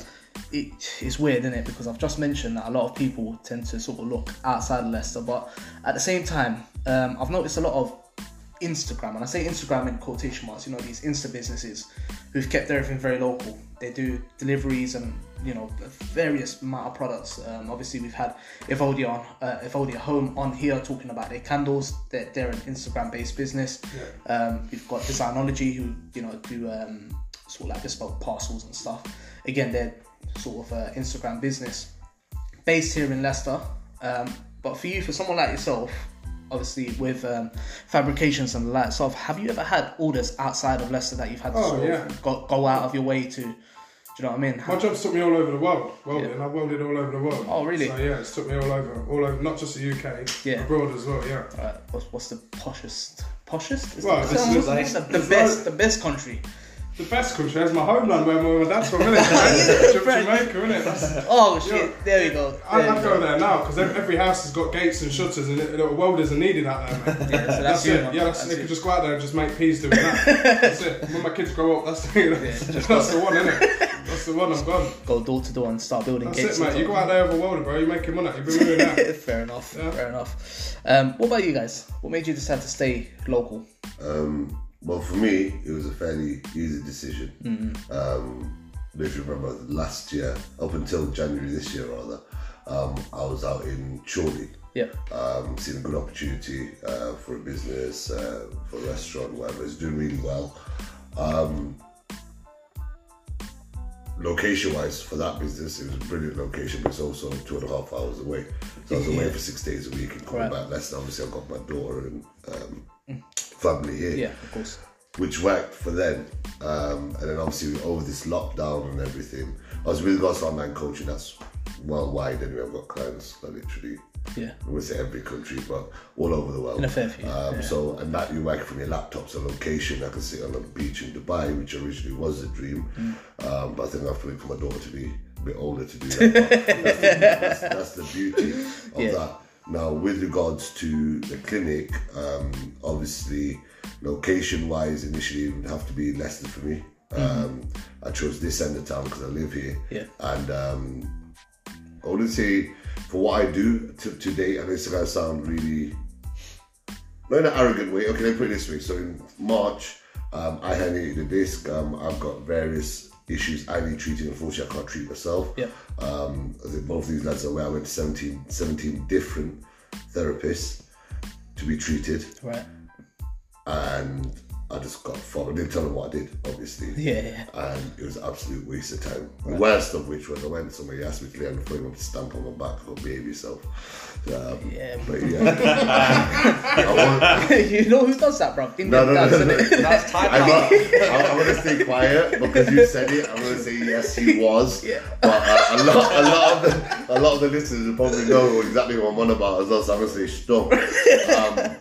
A: it, it's weird, isn't it? Because I've just mentioned that a lot of people tend to sort of look outside of Leicester, but at the same time, um, I've noticed a lot of Instagram, and I say Instagram in quotation marks, you know, these Insta businesses who've kept everything very local. They do deliveries and you know various amount of products. Um, obviously, we've had Evodia on uh, Evodia Home on here talking about their candles. They're, they're an Instagram-based business. Um, we've got Designology who you know do um, sort of like bespoke parcels and stuff. Again, they're sort of uh, Instagram business based here in Leicester. Um, but for you, for someone like yourself, obviously with um, fabrications and the likes of, have you ever had orders outside of Leicester that you've had to
C: Oh,
A: sort
C: yeah.
A: of go, go out of your way to? Do you know what I mean?
C: My jobs took me all over the world. Welding, I welded all over the world.
A: Oh, really?
C: So yeah, it's took me all over, all over, not just the UK,
A: Yeah.
C: abroad as well. Yeah.
A: Right, what's, what's the poshest? Poshest? Is
C: Well,
A: that-
C: this is
A: the-
C: like-
A: the, the best,
C: like-
A: the best [laughs] country.
C: The best country is my homeland where my my dad's from, isn't it?
A: Right.
C: Jamaica, innit? That's,
A: Oh shit!
C: Yeah.
A: There we go.
C: I,
A: There
C: I'd
A: we
C: go there now because every house has got gates and shutters and little welders are needed out there, man. [laughs]
A: Yeah, so that's,
C: That's it.
A: man.
C: Yeah, that's,
A: That's
C: they
A: you.
C: could just go out there and just make peas doing that. that's it. When my kids grow up, that's [laughs] the, that's the one, innit? That's the one. I'm gone.
A: go door to door and start building
C: That's
A: gates.
C: it, mate. You go out there with a welder, bro. You're making money. You've been doing that. [laughs]
A: fair enough.
C: Yeah.
A: Fair enough. Um, what about you guys? What made you decide to stay local?
B: Um, well, for me, it was a fairly easy decision. Um, if you remember, last year, up until January this year, rather, um, I was out in Chorley,
A: Yeah.
B: um, seeing a good opportunity uh, for a business, uh, for a restaurant, whatever. It's doing really well. Um, location wise, for that business, it was a brilliant location, but it's also two and a half hours away. So I was away
A: Yeah.
B: for six days a week and coming
A: Right.
B: back less. Obviously, I've got my daughter and um, [tsk] family here
A: Yeah, of course.
B: which worked for them. Um, and then obviously over this lockdown and everything, I was with regards to online coaching. That's worldwide anyway. I've got clients that literally,
A: Yeah.
B: I would say every country, but all over the world.
A: In a fair few,
B: Um,
A: yeah.
B: So and that you're working from your laptop, so location. I can sit on a beach in Dubai, which originally was a dream,
A: Mm.
B: um, but I think I have to wait for my daughter to be a bit older to do that. That's, the, that's, that's the beauty of [laughs]
A: Yeah.
B: that. Now, with regards to the clinic, um, obviously, location wise, initially it would have to be Leicester for me. Um, I chose this end of town because I live here.
A: Yeah.
B: And um, I wouldn't say for what I do to, to date, and it's going to sound really, not in an arrogant way. Okay, let me put it this way. So in March, um, I herniated a disc. Um, I've got various issues I need treating. Unfortunately, I can't treat myself.
A: Yeah.
B: Um, both these lads are aware. I went to 17, 17 different therapists to be treated,
A: Right.
B: and I just got followed. I didn't tell them what I did, obviously.
A: Yeah. yeah.
B: And it was an absolute waste of time. The worst of which was I went somewhere, he asked me to lay on the floor, he wanted to stamp on my back or behave yourself. Um,
A: Yeah.
B: But yeah. [laughs] Want- [laughs]
A: you know who does that, bro? Indian
B: no, no, no, no, no.
D: That's type
B: I'm, not, I'm, I'm gonna stay quiet because you said it. I'm gonna say yes, he was.
A: Yeah.
B: But uh, a lot, a lot of the, a lot of the listeners will probably know exactly what I'm on about as well. So I'm gonna say stop. [laughs] Um,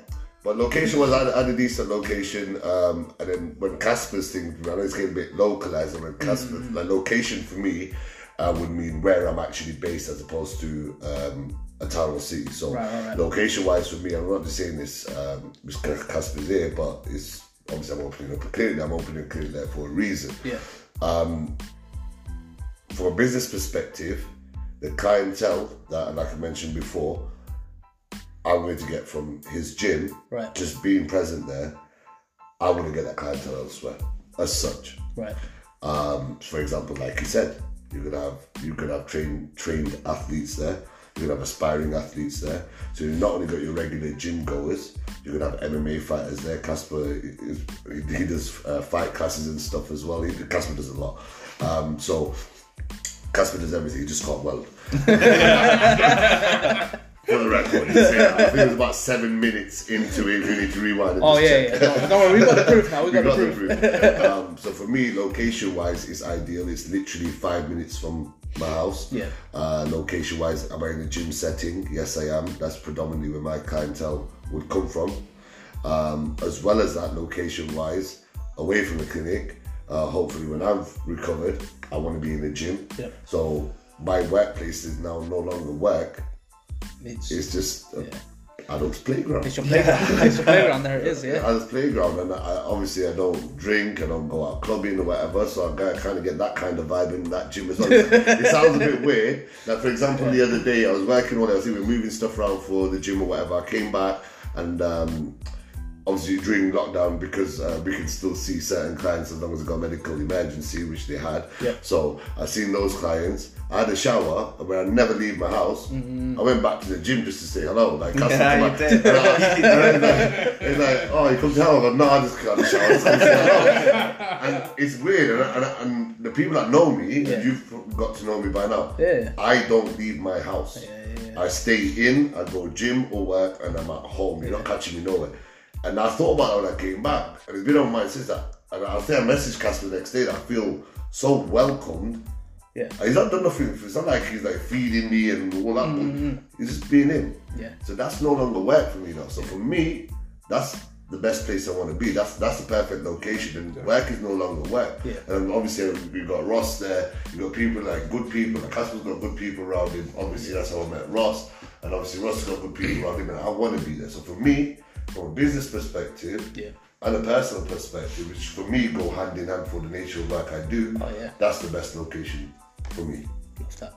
B: but location was at, at a decent location, um, and then when Kasper's thing, I know it's getting a bit localized, and when Kasper,
A: Mm-hmm.
B: like location for me, uh, would mean where I'm actually based as opposed to um, a town or city. So
A: Right, right, right.
B: location wise for me, I'm not just saying this um, because Kasper's here, but it's obviously I'm opening up a clinic. I'm opening a clinic there for a reason.
A: Yeah.
B: Um, From a business perspective, the clientele that, like I mentioned before, I'm going to get from his gym,
A: Right.
B: just being present there, I want to get that clientele elsewhere. As such,
A: Right.
B: um, for example, like you said, you could have you could have trained trained athletes there. You could have aspiring athletes there. So you've not only got your regular gym goers, you could have MMA fighters there. Kasper is, he does uh, fight classes and stuff as well. He, Kasper does a lot. Um, so Kasper does everything. He just can't weld. [laughs] [laughs] For the record, yeah, I think it was about seven minutes into it. We need to rewind.
A: Oh yeah,
B: check.
A: yeah. Don't, don't worry, we got the proof now. We got,
B: got
A: the proof.
B: proof. um, so for me, location wise, it's ideal. It's literally five minutes from my house.
A: Yeah.
B: Uh, location wise, am I in a gym setting? Yes, I am. That's predominantly where my clientele would come from. Um, as well as that, location wise, away from the clinic. Uh, hopefully, when I've recovered, I want to be in the gym.
A: Yeah.
B: So my workplace is now no longer work.
A: It's,
B: It's just a
A: Yeah.
B: adult's playground.
A: it's your playground. [laughs] it's your playground. There it is. Yeah.
B: As a playground, and I, obviously I don't drink, I don't go out clubbing or whatever, so I kind of get that kind of vibe in that gym as well. [laughs] it sounds a bit weird. Like for example, the other day I was working on it, I was even moving stuff around for the gym or whatever. I came back and um, obviously during lockdown because uh, we could still see certain clients as long as they got medical emergency, which they had.
A: Yeah.
B: So I seen those clients. I had a shower, and when I never leave my house, I went back to the gym just to say hello. Like,
D: Yeah, you did.
B: And I- and like, it's like, oh, you come to help? I go, no, I just got a shower. So I say hello. and it's weird, and, and, and the people that know me,
A: Yeah.
B: you've got to know me by now.
A: Yeah.
B: I don't leave my house.
A: Yeah, yeah.
B: I stay in, I go gym or work, and I'm at home. You're not catching me nowhere. And I thought about it when I came back, and it's been on my mind since that. And I think I messaged Kasper the next day that I feel so welcomed.
A: Yeah.
B: He's not done nothing. It's not like he's like feeding me and all that. Mm-hmm. He's just being him.
A: Yeah.
B: So that's no longer work for me now. So for me, that's the best place I want to be. That's that's the perfect location, and work is no longer work.
A: Yeah.
B: And obviously we've got Ross there. You've got people like good people. Like Kasper's got good people around him. Obviously that's how I met Ross, and obviously Ross has got good people around him, and I want to be there. So for me, from a business perspective,
A: Yeah.
B: and a personal perspective, which for me go hand in hand for the nature of work I do.
A: Oh, yeah.
B: That's the best location for me.
A: Love that.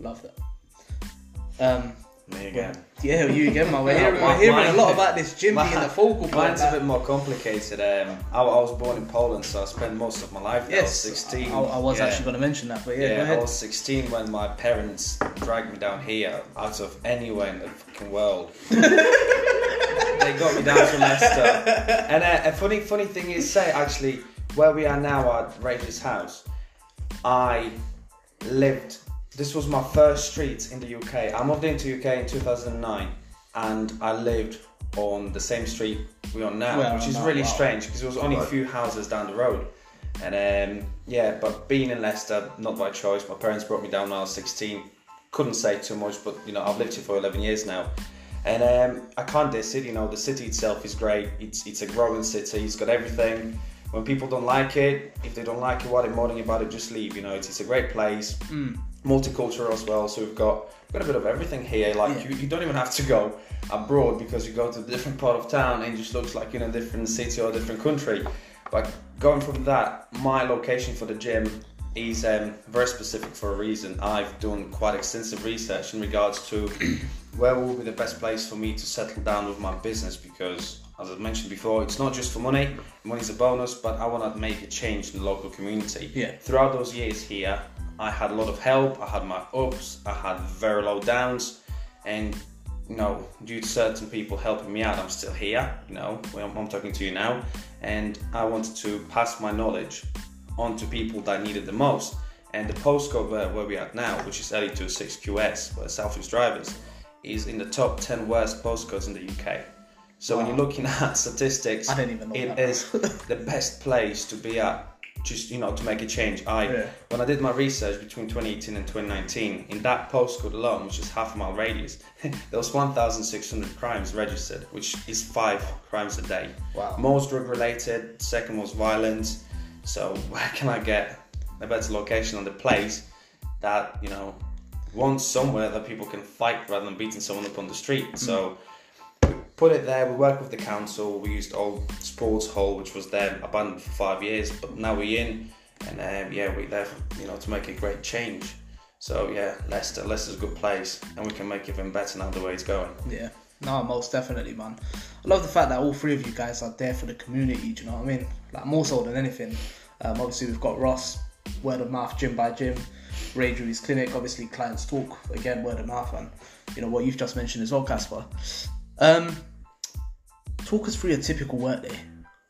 A: Love that. Um,
D: Me again.
A: yeah, you again, man. [laughs] We're
D: Yeah,
A: hearing, we're hearing a lot about this gym being the focal point.
D: Mine's a bit more complicated. Um, I, I was born in Poland, so I spent most of my life there. I was
A: yes,
D: 16.
A: I, I was
D: yeah.
A: actually going to mention that, but yeah,
D: Yeah,
A: go
D: I was 16 when my parents dragged me down here out of anywhere in the fucking world. [laughs] they got me down to Leicester. [laughs] And uh, a funny, funny thing is, say actually, where we are now at Rachel's house, I lived. This was my first street in the UK. I moved into UK in 2009, and I lived on the same street we're now,
A: We're
D: which is really
A: wow.
D: strange because it was only a few houses down the road. And um, yeah, but being in Leicester, not by choice. My parents brought me down when I was 16. Couldn't say too much, but you know, I've lived here for 11 years now. And um, I can't diss it. You know, the city itself is great. It's it's a growing city. It's got everything. When people don't like it, if they don't like it, what they're moaning about it, just leave. You know, it's, it's a great place. Multicultural as well. So we've got we've got a bit of everything here. Like
A: Yeah.
D: you, you don't even have to go abroad because you go to a different part of town and it just looks like in a different city or a different country. But going from that, my location for the gym is um, very specific for a reason. I've done quite extensive research in regards to [clears throat] where will be the best place for me to settle down with my business because, as I mentioned before, it's not just for money. Money's a bonus, but I want to make a change in the local community.
A: Yeah.
D: Throughout those years here, I had a lot of help. I had my ups. I had very low downs, and you know, due to certain people helping me out, I'm still here. You know, I'm, I'm talking to you now, and I wanted to pass my knowledge on to people that need it the most. And the postcode where, where we're at now, which is LE26QS, where Southeast Drivers, is in the top 10 worst postcodes in the UK. So when you're looking [laughs] at statistics,
A: I didn't even know
D: it is [laughs] the best place to be at. Just you know, to make a change. I
A: Yeah.
D: when I did my research between 2018 and 2019, in that postcode alone, which is half a mile radius, [laughs] there was 1,600 crimes registered, which is five crimes a day.
A: Wow.
D: Most drug related, second most violent. So where can I get a better location on the place that you know wants somewhere that people can fight rather than beating someone up on the street? So we put it there. We worked with the council. We used old sports hall, which was there abandoned for five years, but now we're in, and um, yeah, we're there, you know, to make a great change. So yeah, Leicester, Leicester's a good place, and we can make it even better now the way it's going.
A: Yeah. No, most definitely, man. I love the fact that all three of you guys are there for the community. Do you know what I mean? Like more so than anything. Um, obviously, we've got Ross, word of mouth, gym by gym, Ray Drew's clinic. Obviously, clients talk again, word of mouth, and you know what you've just mentioned as well, Kasper. Um, talk us through a typical workday.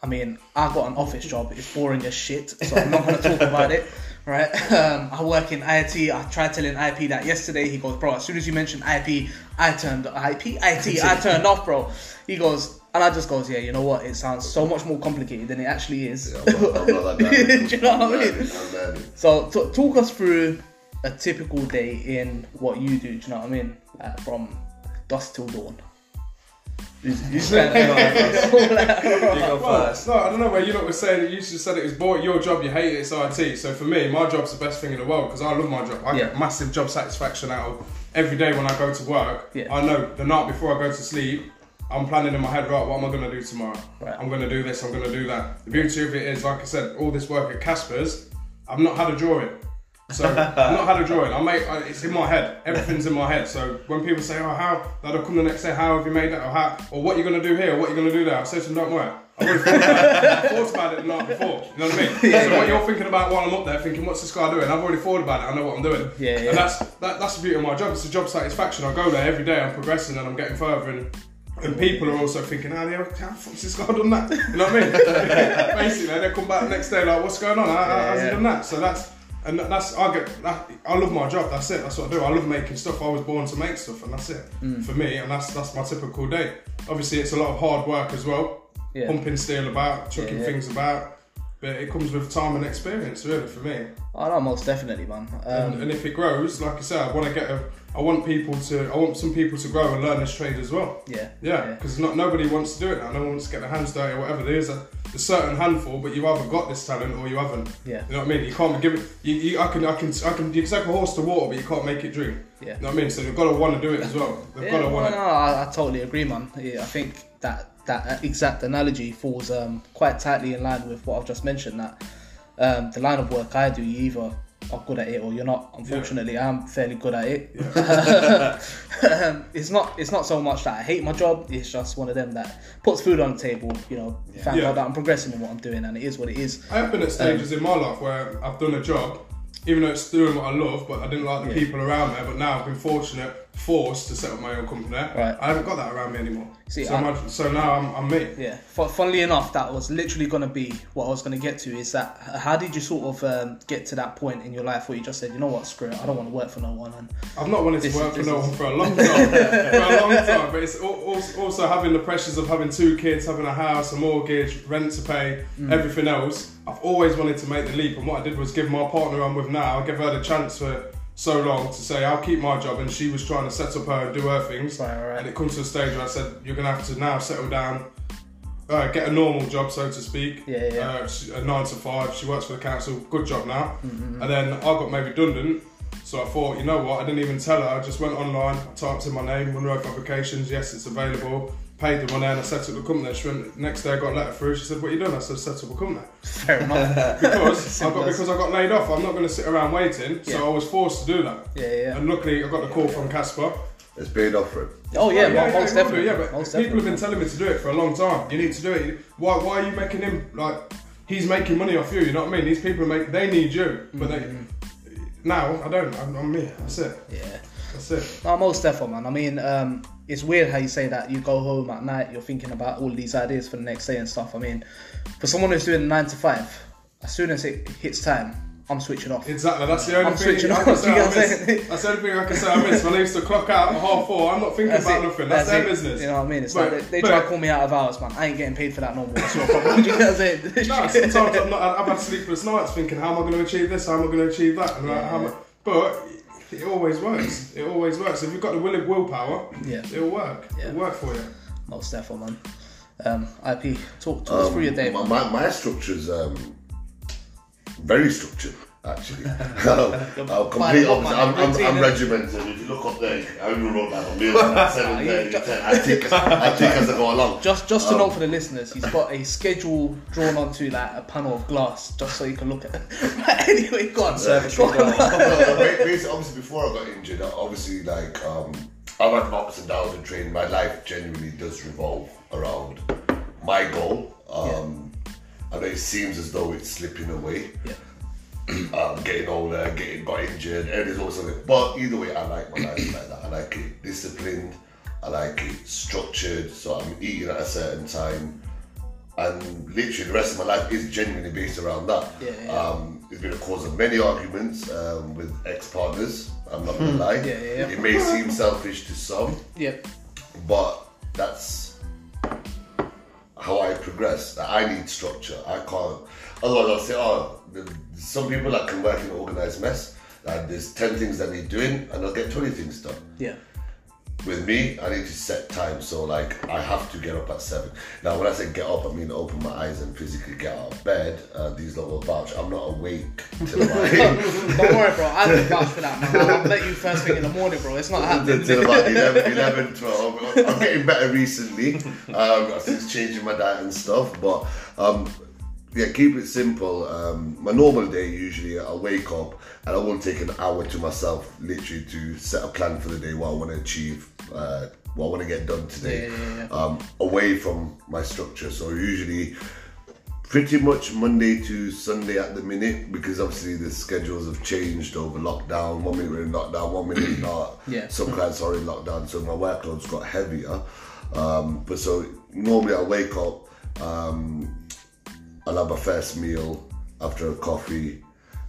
A: I mean, I got an office job. It's boring as shit, so I'm not going to talk about it. [laughs] Right? [laughs] Um, I work in IT. I tried telling IP that yesterday. He goes, bro. As soon as you mentioned IP, I turned IP, IT. [laughs] I turned off, bro. He goes, and I just goes, yeah. You know what? It sounds so much more complicated than it actually is.
B: Yeah, I'm not, I'm not. [laughs]
A: Do you know what I mean?
B: Learning.
A: So t- talk us through a typical day in what you do. Do you know what I mean? Uh, from dusk till dawn. Who's- who's kind of-
D: You go
C: Well,
D: first.
C: no, I don't know where you lot were saying that you just said it was boring. Your job, you hate it, it's IT. So for me, my job's the best thing in the world because I love my job. I
A: Yeah.
C: get massive job satisfaction out of every day when I go to work.
A: Yeah.
C: I know the night before I go to sleep, I'm planning in my head, right, what am I going to do tomorrow?
A: Right.
C: I'm going to do this, I'm going to do that. The beauty of it is, like I said, all this work at Kasper's, I've not had a drawing. So I've not had a drawing. I make I, it's in my head. Everything's in my head. So when people say, "Oh, how?" They'll come the next day. How have you made that? Or how? Or what are you gonna do here? Or what you gonna do there? I say to them, "Don't worry." I've already thought about, it. [laughs] thought about it the night before. You know what I mean? [laughs] Yeah, so what you're thinking about while I'm up there, thinking, "What's this guy doing?" I've already thought about it. I know what I'm doing.
A: Yeah, yeah.
C: And that's that, that's the beauty of my job. It's a job satisfaction. I go there every day. I'm progressing and I'm getting further and. And people are also thinking, how the hell, how the fuck's this guy done that? You know what I mean? [laughs] Basically, they come back the next day like, what's going on? How, how- how's he
A: yeah.
C: done that? So that's and that's I get that, I love my job. That's it. That's what I do. I love making stuff. I was born to make stuff, and that's it
A: Mm.
C: for me. And that's that's my typical day. Obviously, it's a lot of hard work as well.
A: Yeah.
C: Pumping steel about, chucking
A: Yeah, yeah.
C: things about. But it comes with time and experience, really, for me.
A: Oh no, most definitely, man.
C: And,
A: Um,
C: and if it grows, like I said, I want to get a. I want people to. I want some people to grow and learn this trade as well.
A: yeah,
C: Yeah, because not nobody wants to do it now. No one wants to get their hands dirty or whatever. There's a, a certain handful, but you either got this talent or you haven't.
A: Yeah.
C: You know what I mean? You can't give it. You, you, I can, I can, I can. You can take a horse to water, but you can't make it drink.
A: Yeah.
C: You know what I mean? So they've got to want to do it as well. They've
A: Yeah,
C: got to
A: no,
C: want
A: no,
C: it.
A: I, I totally agree, man. Yeah, I think that that exact analogy falls um, quite tightly in line with what I've just mentioned. That um, the line of work I do, you either are good at it or you're not. Unfortunately, I'm fairly good at it. um, [laughs] it's not. It's not so much that I hate my job. It's just one of them that puts food on the table. You know,
C: Yeah.
A: God that I'm progressing in what I'm doing, and it is what it is.
C: I have been at stages in my life where I've done a job, even though it's doing what I love, but I didn't like the
A: Yeah.
C: people around there. But now I've been fortunate, forced to set up my own company.
A: Right.
C: I haven't got that around me anymore.
A: See,
C: so,
A: I-
C: my, so now I'm, I'm me.
A: Yeah. Fu- funnily enough, that was literally going to be what I was going to get to. Is that how did you sort of um, get to that point in your life where you just said, you know what, screw it, I don't want to work for no one, and
C: I've not wanted to
A: is-
C: work for no
A: is-
C: one for a long time. [laughs] for a long time. But it's al- al- also having the pressures of having two kids, having a house, a mortgage, rent to pay,
A: Mm.
C: everything else. I've always wanted to make the leap. And what I did was give my partner I'm with now, I gave her the chance for so long to say, I'll keep my job. And she was trying to set up her and do her things.
A: Right, right.
C: And it comes to a stage where I said, you're going to have to now settle down. Uh, get a normal job, so to speak.
A: Yeah, yeah.
C: Uh, she- a nine to five. She works for the council. Good job now.
A: Mm-hmm.
C: And then I got made redundant. So I thought, you know what? I didn't even tell her. I just went online, I typed in my name, Munroe Fabrications. Yes, it's available. Paid the money, and I set up the company. She went, next day I got a letter through. She said, "What you doing? I said, "Set up a company."
A: fair enough. [laughs]
C: Because [laughs] I got because I got laid off. I'm not going to sit around waiting.
A: Yeah.
C: So I was forced to do that.
A: Yeah, yeah.
C: And luckily, I got the call from Kasper.
B: It's paid off for him.
A: Oh yeah,
C: Oh,
A: mo- most
C: it
A: definitely.
C: Yeah, but
A: most
C: people
A: definitely.
C: have been telling me to do it for a long time. You need to do it. Why? Why are you making him like? He's making money off you. You know what I mean? These people make. They need you, but they. Mm-hmm. Now I don't. I'm, I'm me. That's it.
A: Yeah.
C: That's it.
A: No, most definitely, man. I mean, um, it's weird how you say that. You go home at night, you're thinking about all these ideas for the next day and stuff. I mean, for someone who's doing nine to five, as soon as it hits time, I'm switching off.
C: Exactly. That's the only
A: I'm
C: thing
A: switching
C: I
A: off,
C: can [laughs] say. I
A: know what I'm
C: miss.
A: saying?
C: That's the only thing I can say. I miss when I used to clock out at half four. I'm not thinking
A: That's
C: about
A: it.
C: nothing. That's, their
A: it.
C: business.
A: You know what I mean? It's
C: But-
A: like they, they try to call me out of hours, man. I ain't getting paid for that no more. It's your problem. [laughs] You know what I'm saying?
C: No, sometimes I'm not, I've had sleepless nights thinking, how am I going to achieve this? How am I going to achieve that? And like, how am I, but it always works. It always works. If you've got the will of willpower,
A: Yeah.
C: it'll work.
A: Yeah.
C: It'll work for you.
A: Most definitely, man. Um, IP, talk, talk us through your day,
B: my,
A: man.
B: my, my structure's um, very structured, actually. [laughs] I'm, I'm complete opposite. I'm, I'm, I'm regimented. If you look up there, I only wrote down a meal at 7,
A: you
B: 30,
A: ju-
B: 10. I take, I take as I go along.
A: Just, just to
B: Um,
A: note for the listeners, he's got a schedule drawn onto like a panel of glass, just so you can look at. it. [laughs] anyway, go on, sir. Go on. [laughs]
B: Basically, obviously, before I got injured, obviously, like, um, I've had ups and downs in training. My life genuinely does revolve around my goal. Um, I know it seems as though it's slipping away.
A: Yeah. [clears throat]
B: um, getting older, getting got injured, and it's also but either way, I like my life like that. I like it disciplined, I like it structured, so I'm eating at a certain time, and literally the rest of my life is genuinely based around that.
A: Yeah, yeah.
B: Um, it's been a cause of many arguments um, with ex-partners. I'm not gonna lie.
A: Hmm. Yeah, yeah.
B: It may seem selfish to some,
A: Yep.
B: but that's how I progress. I need structure. I can't. Otherwise, I'll say, oh, the, some people that can work in an organized mess. Like there's ten things that need doing, and I'll get twenty things done.
A: Yeah.
B: With me, I need to set time. So like, I have to get up at seven. Now, when I say get up, I mean open my eyes and physically get out of bed. Uh, these little vouch. I'm not awake till [laughs] about
A: Don't worry, bro. I can vouch for that, man. I'll [laughs] let you first thing in the morning, bro. It's not happening.
B: Until about [laughs] 11, 11, 12. I'm getting better recently. Um, since changing my diet and stuff. But um, yeah, keep it simple. Um, my normal day usually I wake up and I will take an hour to myself, literally to set a plan for the day, what I want to achieve, uh, what I want to get done today,
A: Yeah, yeah, yeah.
B: Um, away from my structure. So usually, pretty much Monday to Sunday at the minute, because obviously the schedules have changed over lockdown. One minute we're in lockdown, one minute not. [clears throat]
A: Yeah.
B: Some clients are in lockdown, so my workload's got heavier. Um, but so normally I wake up. Um, I'll have my first meal after a coffee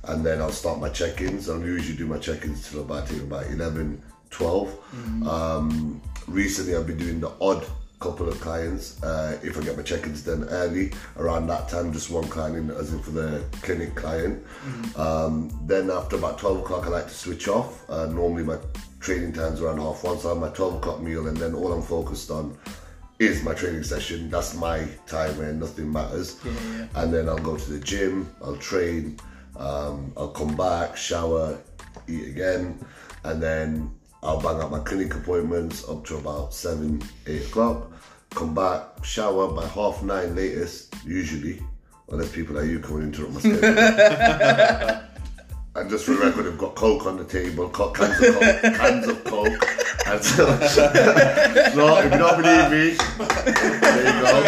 B: and then I'll start my check-ins. I'll usually do my check-ins till about, think about 11, 12. Um, recently I've been doing the odd couple of clients. Uh, if I get my check-ins done early, around that time, just one client in, as in for the clinic client. Um, then after about 12 o'clock I like to switch off. Uh, normally my training time's around half one, so I have my 12 o'clock meal and then all I'm focused on is my training session. That's my time where nothing matters. And then I'll go to the gym, I'll train, um, I'll come back, shower, eat again, and then I'll bang out my clinic appointments up to about seven, eight o'clock. Come back, shower by half nine latest, usually, unless people like you come and interrupt my schedule. [laughs] And just for the record, I've got Coke on the table, cans of Coke, cans of Coke. And so, [laughs] so if you don't believe me, there you go.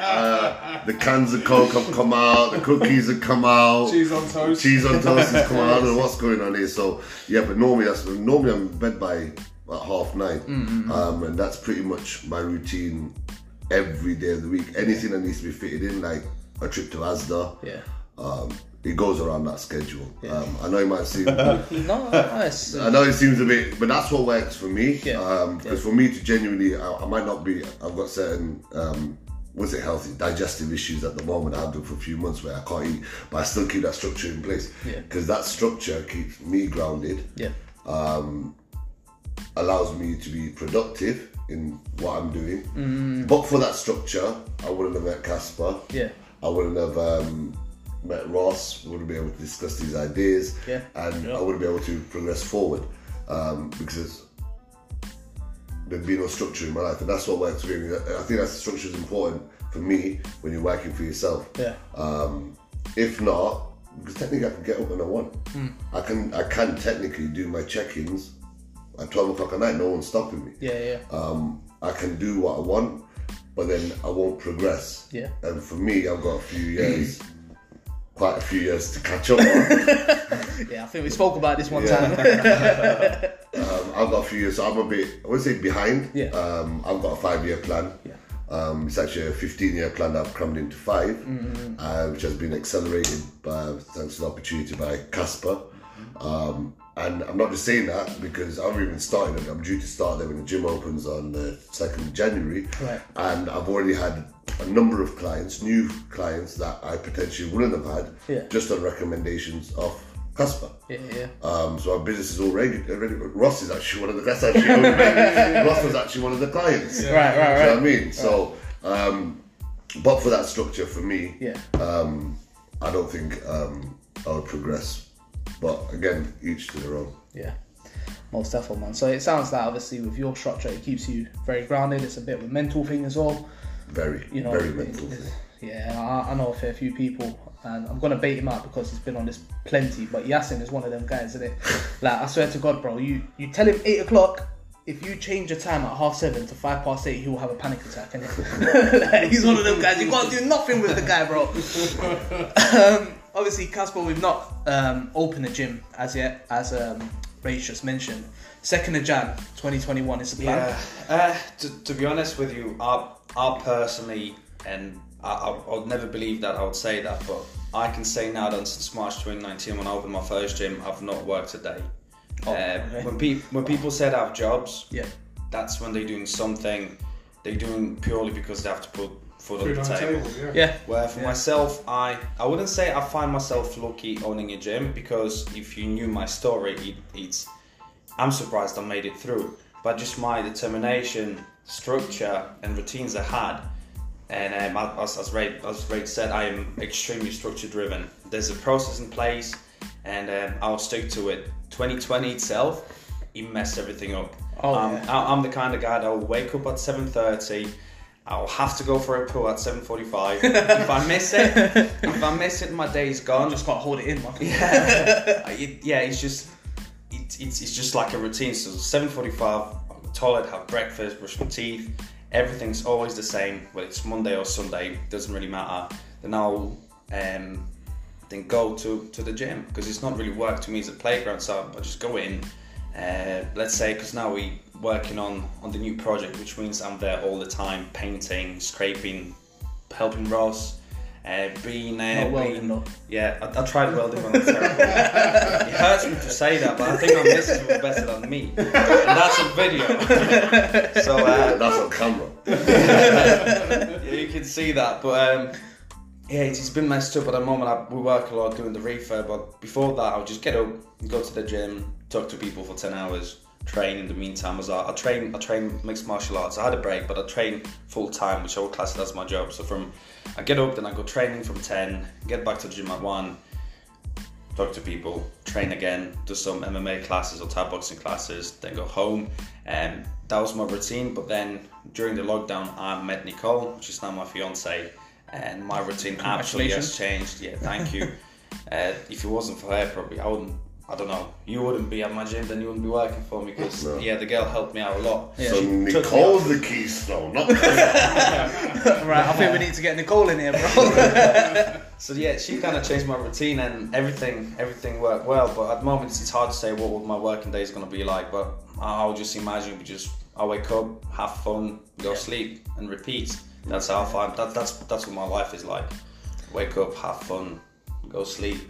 B: Uh, the cans of Coke have come out, the cookies have come out,
C: Cheese on toast.
B: cheese on toast has come out. I don't know [laughs] what's going on here. So yeah, but normally that's normally I'm in bed by about half 9 um, and that's pretty much my routine every day of the week. Anything that needs to be fitted in, like a trip to Asda,
A: Yeah.
B: um, it goes around that schedule. Um, I know it might seem, [laughs]
A: No, nice.
B: I know it seems a bit, but that's what works for me.
A: Yeah.
B: Um, because for me to genuinely, I, I might not be. I've got certain, um, was it healthy digestive issues at the moment. I've done for a few months where I can't eat, but I still keep that structure in place.
A: Yeah.
B: Because that structure keeps me grounded
A: Yeah.
B: allows me to be productive in what I'm doing.
A: Mm.
B: But for that structure, I wouldn't have met Kasper.
A: Yeah.
B: I wouldn't have um, met Ross. Wouldn't be able to discuss these ideas.
A: Yeah.
B: And
A: Yeah.
B: I wouldn't be able to progress forward um, because there'd be no structure in my life, and that's what works for me. I think that structure is important for me when you're working for yourself.
A: Yeah.
B: Um, if not, because technically I can get up when I want.
A: Hmm.
B: I can I can technically do my check-ins at twelve o'clock at night. No one's stopping me.
A: Yeah. Yeah.
B: Um, I can do what I want, but then I won't progress.
A: Yeah.
B: And for me, I've got a few years, [clears throat] quite a few years to catch up. on. [laughs]
A: Yeah. I think we spoke about this one
B: Yeah.
A: time. [laughs]
B: um, I've got a few years, so I'm a bit, I would say behind.
A: Yeah.
B: Um, I've got a five-year plan.
A: Yeah.
B: Um, it's actually a 15-year plan that I've crammed into 5
A: Mm-hmm.
B: uh, which has been accelerated by thanks to the opportunity by Kasper. Um, and I'm not just saying that because I've even started it. I'm due to start there when the gym opens on the 2nd of January.
A: Right.
B: And I've already had a number of clients, new clients that I potentially wouldn't have had
A: Yeah.
B: just on recommendations of Kasper.
A: Yeah. Yeah.
B: Um, so our business is already, already. Ross is actually one of the. That's actually [laughs] Ross was actually one of the clients.
A: Right. Right.
B: Do you know
A: Right.
B: what I mean? So, um, but for that structure, for me,
A: Yeah.
B: um, I don't think um, I would progress. But again, each to their own.
A: Yeah. Most definitely, man. So it sounds like obviously with your structure, it keeps you very grounded. It's a bit of a mental thing as well.
B: Very,
A: You know.
B: very
A: it-
B: mental.
A: it- Yeah, I, I know a fair few people, and I'm gonna bait him out because he's been on this plenty. But Yasin is one of them guys, isn't it? [laughs] like I swear to God, bro, you you tell him eight o'clock. If you change your time at half seven to five past eight, he will have a panic attack. And [laughs] like, he's one of them guys. You can't do nothing with the guy, bro. [laughs] um, obviously, Kasper, we've not um, opened the gym as yet, as um, Rach just mentioned. Second of Jan, 2021 is the plan.
D: Yeah. Uh, to, to be honest with you, I, I personally, and I, I, I would never believe that I would say that, but I can say now that since March 2019, when I opened my first gym, I've not worked a day.
A: Oh,
D: uh,
A: okay.
D: when, pe- when people say they have jobs,
A: Yeah.
D: that's when they're doing something they're doing purely because they have to put food
C: Food
D: the
C: on the
D: table.
C: table, yeah.
A: Yeah.
D: Where for
A: Yeah.
D: myself, I I wouldn't say I find myself lucky owning a gym because if you knew my story, it, it's I'm surprised I made it through. But just my determination, structure, and routines I had, and um, as as Ray as Ray said, I am extremely structure driven. There's a process in place, and um, I'll stick to it. 2020 itself, it messed everything up.
A: Oh,
D: um,
A: yeah.
D: I- I'm the kind of guy that will wake up at 7:30 I'll have to go for a pull at 7:45. [laughs] if I miss it, if I miss it, my day's gone.
A: I just can't hold it in, man.
D: Yeah, [laughs] it, yeah. It's just it, it's it's just like a routine. So 7:45, I'll go to toilet, have breakfast, brush my teeth. Everything's always the same. Whether it's Monday or Sunday, doesn't really matter. Then I'll um, then go to to the gym because it's not really work to me. It's a playground, so I just go in. Uh, let's say because now we working on on the new project, which means I'm there all the time, painting, scraping, helping Ross. Uh, being, uh,
A: Not welding,
D: being-
A: though.
D: yeah, I, I tried welding when I was terrible. [laughs] it hurts me to say that, but I think my missus was better than me, and that's on video. so uh,
B: That's on camera. [laughs]
D: yeah, you can see that. But um, yeah, it's, it's been messed up at the moment. I, we work a lot doing the refurb, but before that, I'll just get up, go to the gym, talk to people for ten hours, train in the meantime. As I, I train, I train mixed martial arts. I had a break, but I train full time, which I would class it as my job. So from I get up, then I go training from ten, get back to the gym at one. Talk to people, train again, do some MMA classes or Thai boxing classes, then go home. And that was my routine. But then during the lockdown, I met Nicole, which is now my fiance, and my routine absolutely has changed. Yeah, thank you. [laughs] uh, if it wasn't for her, probably I wouldn't. I don't know. You wouldn't be at my gym, then you wouldn't be working for me because
B: No.
D: yeah, the girl helped me out a lot.
A: Yeah.
B: So
D: She
B: Nicole's the keystone, not [laughs] [laughs]
A: right, I think we need to get Nicole in here, bro. [laughs]
D: So yeah, she kind of changed my routine and everything. Everything worked well, but at the moment it's hard to say what my working day is going to be like. But I'll just imagine we just I wake up, have fun, go sleep, and repeat. That's how I find that. That's that's what my life is like. Wake up, have fun, go sleep.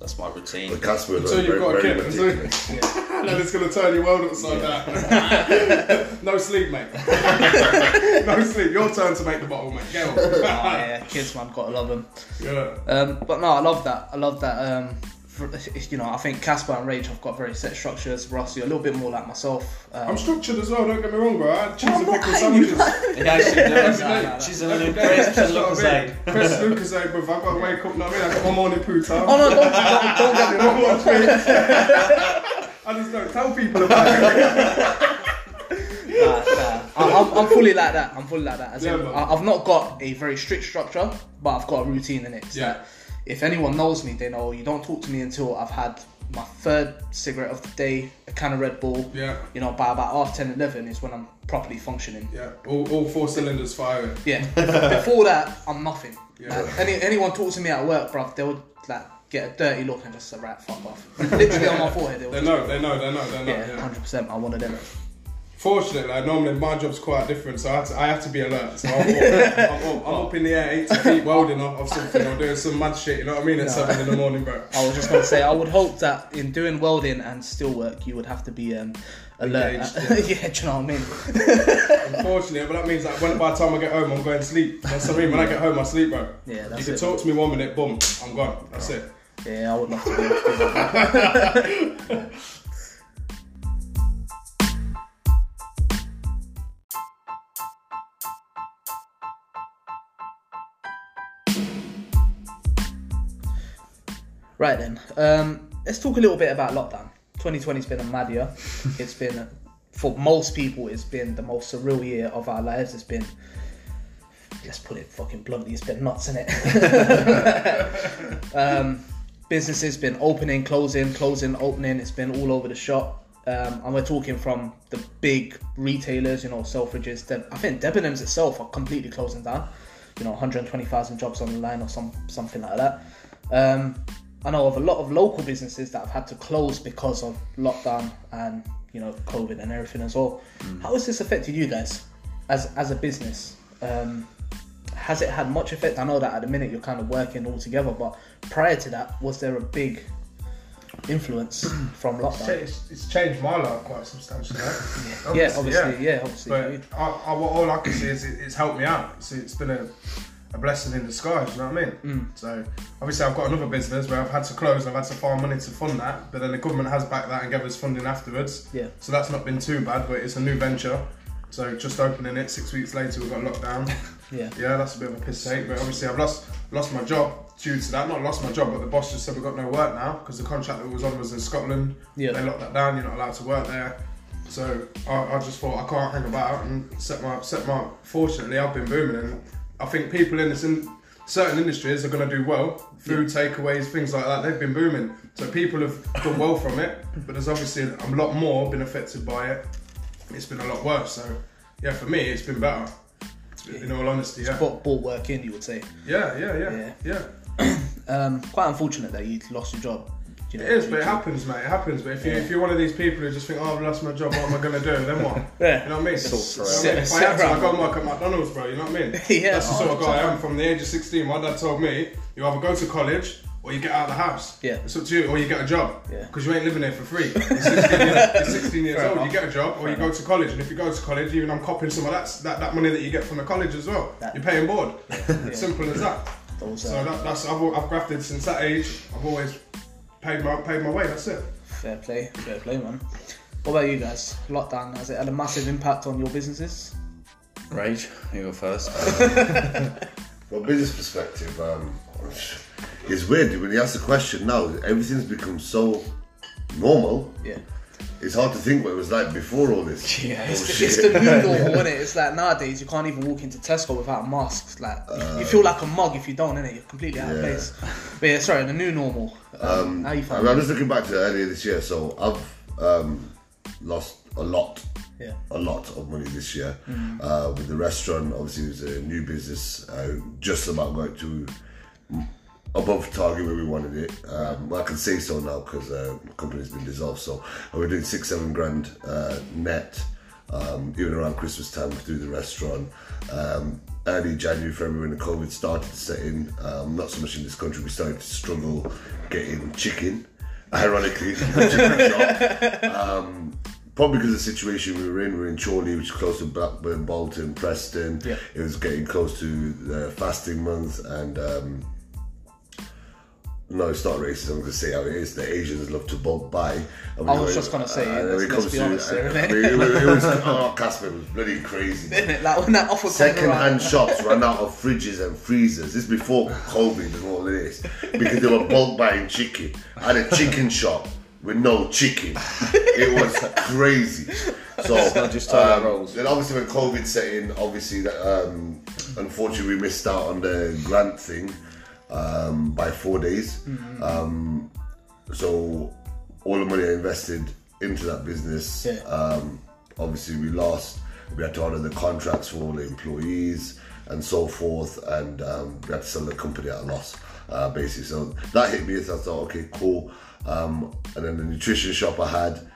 D: That's my routine.
B: the Kasper. is
C: Until you've
B: very,
C: got a
B: very
C: kid, until,
B: meticulous.
C: and [laughs] then it's gonna turn your world upside down. [laughs] no sleep, mate. [laughs] no sleep. Your turn to make the bottle, mate. Get on.
A: oh, yeah, kids, man, gotta love them.
C: yeah.
A: Um, but no, I love that. I love that. Um, for, you know, I think Kasper and Rage have got very set structures. Rusty, a little bit more like myself. Um,
C: I'm structured as well. Don't get me wrong, bro. I had cheese
A: I'm
C: and
A: not
C: pickle sandwiches.
D: Yeah, she does.
A: No, no, no.
D: She's in
C: Every
D: a
C: day,
D: crisps and
C: that's what I mean.
D: Lucozade.
C: Chris Lucozade, bro. I've got to wake up. Know what I mean? I got my morning poo time.
A: oh no, don't, don't, don't [laughs] get me wrong.
C: Watch me. [laughs] I just don't tell people about it.
A: Nah, nah. I, I'm, I'm fully like that. I'm fully like that. As
C: Yeah,
A: in. I, I've not got a very strict structure, but I've got a routine in it. It's
C: Yeah.
A: If anyone knows me, they know you don't talk to me until I've had my third cigarette of the day, a can of Red Bull.
C: Yeah.
A: You know, by about half 10, 11 is when I'm properly functioning.
C: Yeah. All, all four cylinders firing.
A: Yeah. Before that, I'm nothing.
C: Yeah.
A: Like, any, anyone talks to me at work, bruv, they'll like get a dirty look and just say, right, fuck off. [laughs] Literally on my forehead. They'll
C: They
A: just,
C: know. They know. They know. They know.
A: yeah,
C: Yeah.
A: hundred percent. I'm one of them.
C: Fortunately, like, normally my job's quite different, so I have to, I have to be alert. So I'm, up, I'm, up, I'm up in the air, 80 feet welding off, of something, or doing some mad shit. You know what I mean? At
A: No.
C: seven in the morning, bro.
A: I was just gonna say, I would hope that in doing welding and steel work, you would have to be um, alert.
C: Engaged, [laughs]
A: yeah, do you know what I mean?
C: Unfortunately, but that means that when by the time I get home, I'm going to sleep. That's what I mean. When I get home, I sleep, bro.
A: Yeah, that's
C: you can
A: it.
C: talk to me one minute, boom, I'm gone. That's it.
A: Yeah, I would love to be able to do that. [laughs] Right then, um, let's talk a little bit about lockdown. 2020's been a mad year. [laughs] It's been, for most people, it's been the most surreal year of our lives. It's been, let's put it fucking bluntly, it's been nuts in it. [laughs] um, businesses been opening, closing, closing, opening. It's been all over the shop. Um, and we're talking from the big retailers, you know, Selfridges. De- I think Debenhams itself are completely closing down. You know, 120,000 jobs on the line or some something like that. Um, I know of a lot of local businesses that have had to close because of lockdown and you know COVID and everything as well. How has this affected you guys as as a business? Um, has it had much effect? I know that at the minute you're kind of working all together, but prior to that, was there a big influence [clears throat] from lockdown?
C: it's, it's changed my life quite substantially. Right? [laughs]
A: Yeah, obviously, yeah, obviously.
C: But I, I, all I can see is it, it's helped me out. It's, it's been a, a blessing in disguise, you know what I mean?
A: Mm.
C: So, obviously, I've got another business where I've had to close and I've had to find money to fund that, but then the government has backed that and gave us funding afterwards.
A: Yeah.
C: So, that's not been too bad, but it's a new venture. So, just opening it, six weeks later, we got locked down. [laughs]
A: yeah,
C: Yeah, that's a bit of a piss take, but obviously I've lost lost my job due to that. Not lost my job, but the boss just said we've got no work now because the contract that was on was in Scotland.
A: Yeah.
C: They locked that down. You're not allowed to work there. So I, I just thought I can't hang about and set my set my. Fortunately, I've been booming, and I think people in this in certain industries are going to do well. Food takeaways, things like that, they've been booming. So people have done well from it, but there's obviously a lot more been affected by it. It's been a lot worse. So yeah, for me, it's been better. It's been, in all honesty, yeah.
A: Bought, ball work in, you would say.
C: Yeah, yeah, yeah,
A: Yeah.
C: yeah. [clears throat]
A: Um, quite unfortunate that you lost your job. You know,
C: It is, but it happens, mate. It happens. But if you
A: Yeah.
C: if you're one of these people who just think, "Oh, I've lost my job. What am I gonna do?" Then what? [laughs]
A: Yeah.
C: You know what I mean?
D: It's all forever.
C: You I mean? If I had to,
A: around.
C: I go and work at McDonald's, bro. You know what I mean? [laughs]
A: Yeah,
C: That's the sort of guy I am. From the age of 16, my dad told me, you either go to college or you get out of the house.
A: Yeah.
C: It's up to you, or you get a job.
A: Yeah.
C: Because you ain't living here for free. [laughs] You're 16 years, you're 16 years old.
A: enough.
C: You get a job, or you go to college. And if you go to college, even I'm copying some of that that, that money that you get from the college as well.
A: That-
C: You're paying board. Simple as that.
A: Those,
C: So
A: uh,
C: that, that's I've, al- I've grafted since that age. I've always paid my paid my way. That's it.
A: fair play, fair play, man. What about you guys? Lockdown has it had a massive impact on your businesses?
D: Rage, you go first. [laughs]
B: From a business perspective, um, it's weird when you ask the question now. Everything's become so normal.
A: Yeah.
B: It's hard to think what it was like before all this. [laughs]
D: Yeah,
A: It's, the, it's the new normal, isn't it? It's like nowadays you can't even walk into Tesco without a mask. Like you- you feel like a mug if you don't, innit? You're completely out of place. But yeah, sorry, the new normal. Um, how you
B: I
A: find
B: mean, I'm just looking back to earlier this year. So I've um, lost a lot,
A: Yeah.
B: a lot of money this year uh, with the restaurant. Obviously, it was a new business, uh, just about going to above target where we wanted it. Um, well, I can say so now because uh, the company's been dissolved. So we're doing six, seven grand uh, net. Um, even around Christmas time through the restaurant. Um, early January, February, when the COVID started to set in, um, not so much in this country, we started to struggle getting chicken. [laughs] Ironically, chicken. [laughs] Um, probably because of the situation we were in. We were in Chorley, which is close to Blackburn, Bolton, Preston.
A: Yeah.
B: It was getting close to the fasting month, and um, no, it's not racist. I'm going to say how it is. The Asians love to bulk buy. And
A: I
B: we
A: was
B: go-
A: just gonna say,
B: and when
A: let's-
B: it
A: let's be
B: to-
A: honest here,
B: I
A: innit?
B: mean, it, was- it was [laughs] oh, Kasper was bloody crazy. [laughs]
A: Isn't it? Like when that offer
B: Second-hand
A: around.
B: shops ran out of fridges and freezers. This is before COVID and all of this because they were bulk buying chicken. I had a chicken shop with no chicken. It was crazy. So
D: just
B: um,
D: rolls.
B: Then obviously when COVID set in, obviously that um, unfortunately we missed out on the grant thing um, by four days. Um, so all the money I invested into that business,
A: Yeah.
B: um, obviously we lost. We had to honour the contracts for all the employees and so forth, and um, we had to sell the company at a loss, uh, basically. So that hit me. So I thought, okay, cool. Um, and then the nutrition shop I had,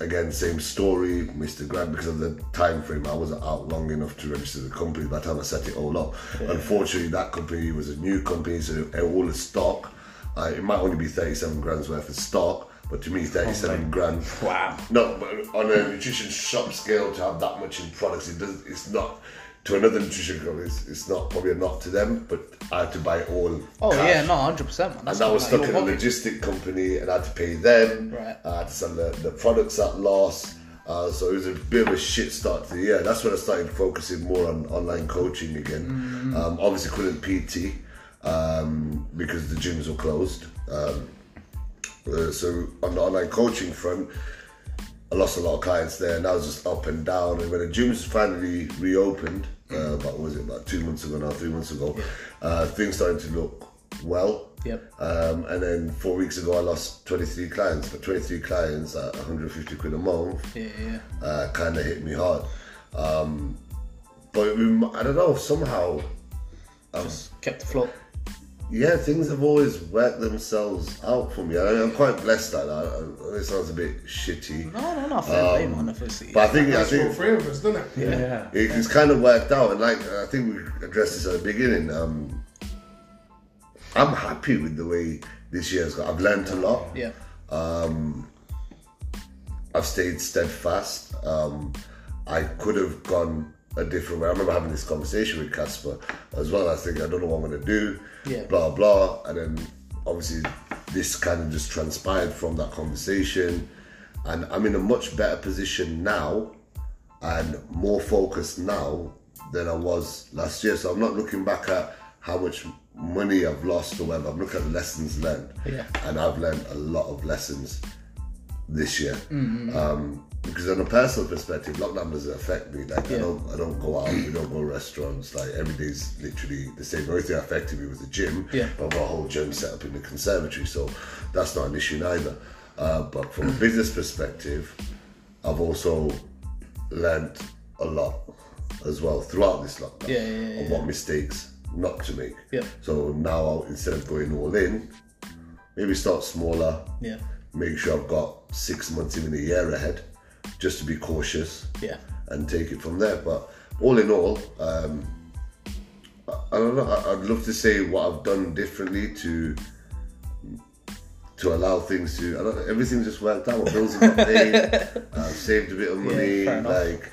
B: again, same story. Mr. Grant, because of the time frame, I wasn't out long enough to register the company. By the time I set it all up, unfortunately, that company was a new company, so all the stock. Uh, it might only be 37 grand's worth of stock, but to me, 37 grand.
D: Wow.
B: No, but on a nutrition shop scale, to have that much in products, it does. It's not to another nutrition company. It's, it's not probably a knock to them, but I had to buy it all.
A: Oh
B: cash.
A: yeah, no, hundred percent.
B: And that was stuck in a logistic company, and I had to pay them.
A: Right.
B: I had to sell the, the products at loss. Uh, so it was a bit of a shit start to the year. That's when I started focusing more on online coaching again.
A: Mm-hmm.
B: Um, obviously, couldn't PT um, because the gyms were closed. Um, uh, so on the online coaching front, I lost a lot of clients there, and I was just up and down. And when the gyms finally reopened, uh, about what was it about two months ago now, three months ago, uh, things started to look well.
A: Yep.
B: Um, and then four weeks ago, I lost 23 clients, but 23 clients at 150 quid a month
A: Yeah, yeah.
B: uh, kind of hit me hard. Um, but we, I don't know, somehow, I
A: Just kept afloat.
B: Yeah, things have always worked themselves out for me. I mean, I'm quite blessed at that. I- It sounds a bit shitty.
A: No, no, no, fair play, man. Obviously.
B: But I think, I
C: That's for all
B: think
C: three of us, doesn't it?
D: Yeah.
B: it, it's kind of worked out. And like, I think we addressed this at the beginning. Um, I'm happy with the way this year's gone. I've learned a lot.
A: yeah,
B: I've stayed steadfast. Um, I could have gone a different way. I remember having this conversation with Kasper as well. I was thinking, I don't know what I'm going to do.
A: Yeah.
B: Blah blah. And then obviously this kind of just transpired from that conversation, and I'm in a much better position now, and more focused now than I was last year. So I'm not looking back at how much money I've lost or whatever. I'm looking at lessons learned.
A: Yeah.
B: And I've learned a lot of lessons this year. Um, because on a personal perspective, lockdown doesn't affect me. Like I don't, I don't go out. We don't go restaurants. Like every day's literally the same. The only thing that affected me was the gym.
A: Yeah.
B: But I've got a whole gym set up in the conservatory, so that's not an issue neither. Uh, but from a business perspective, I've also learned a lot as well throughout this lockdown
A: Yeah, yeah, yeah,
B: on what mistakes not to make.
A: Yeah.
B: So now I'll, instead of going all in, maybe start smaller.
A: Yeah.
B: Make sure I've got six months, even a year ahead, just to be cautious
A: Yeah.
B: and take it from there. But all in all, um, I, I don't know. I, I'd love to say what I've done differently to to allow things to. I don't know, everything's just worked out. My bills have got paid. [laughs] I've saved a bit of money.
A: enough.
B: like,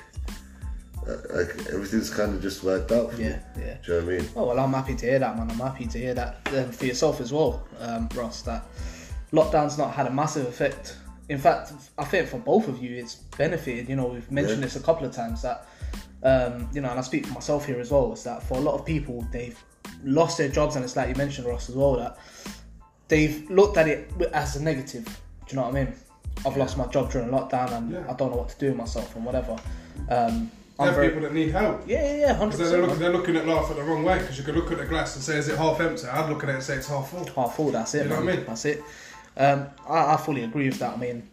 B: uh, like everything's kind of just worked out. For
A: Yeah.
B: Me.
A: Yeah.
B: Do you know what I mean?
A: Oh well, I'm happy to hear that, man. I'm happy to hear that um, for yourself as well, um, Ross. That lockdown's not had a massive effect. In fact, I think for both of you, it's benefited. You know, we've mentioned
B: Yeah.
A: this a couple of times that, um, you know, and I speak for myself here as well. Is that for a lot of people, they've lost their jobs, and it's like you mentioned, Ross, as well, that they've looked at it as a negative. Do you know what I mean? I've lost my job during lockdown, and
C: Yeah.
A: I don't know what to do with myself and whatever. Um,
C: There are people that need help.
A: yeah, yeah, yeah, hundred
C: they're,
A: percent.
C: look, they're looking at life at the wrong way. Because you could look at the glass and say, "Is it half empty?" I'd look at it and say, "It's half full."
A: half full. That's it.
C: You know what I mean?
A: That's it. Um, I, I fully agree with that. I mean,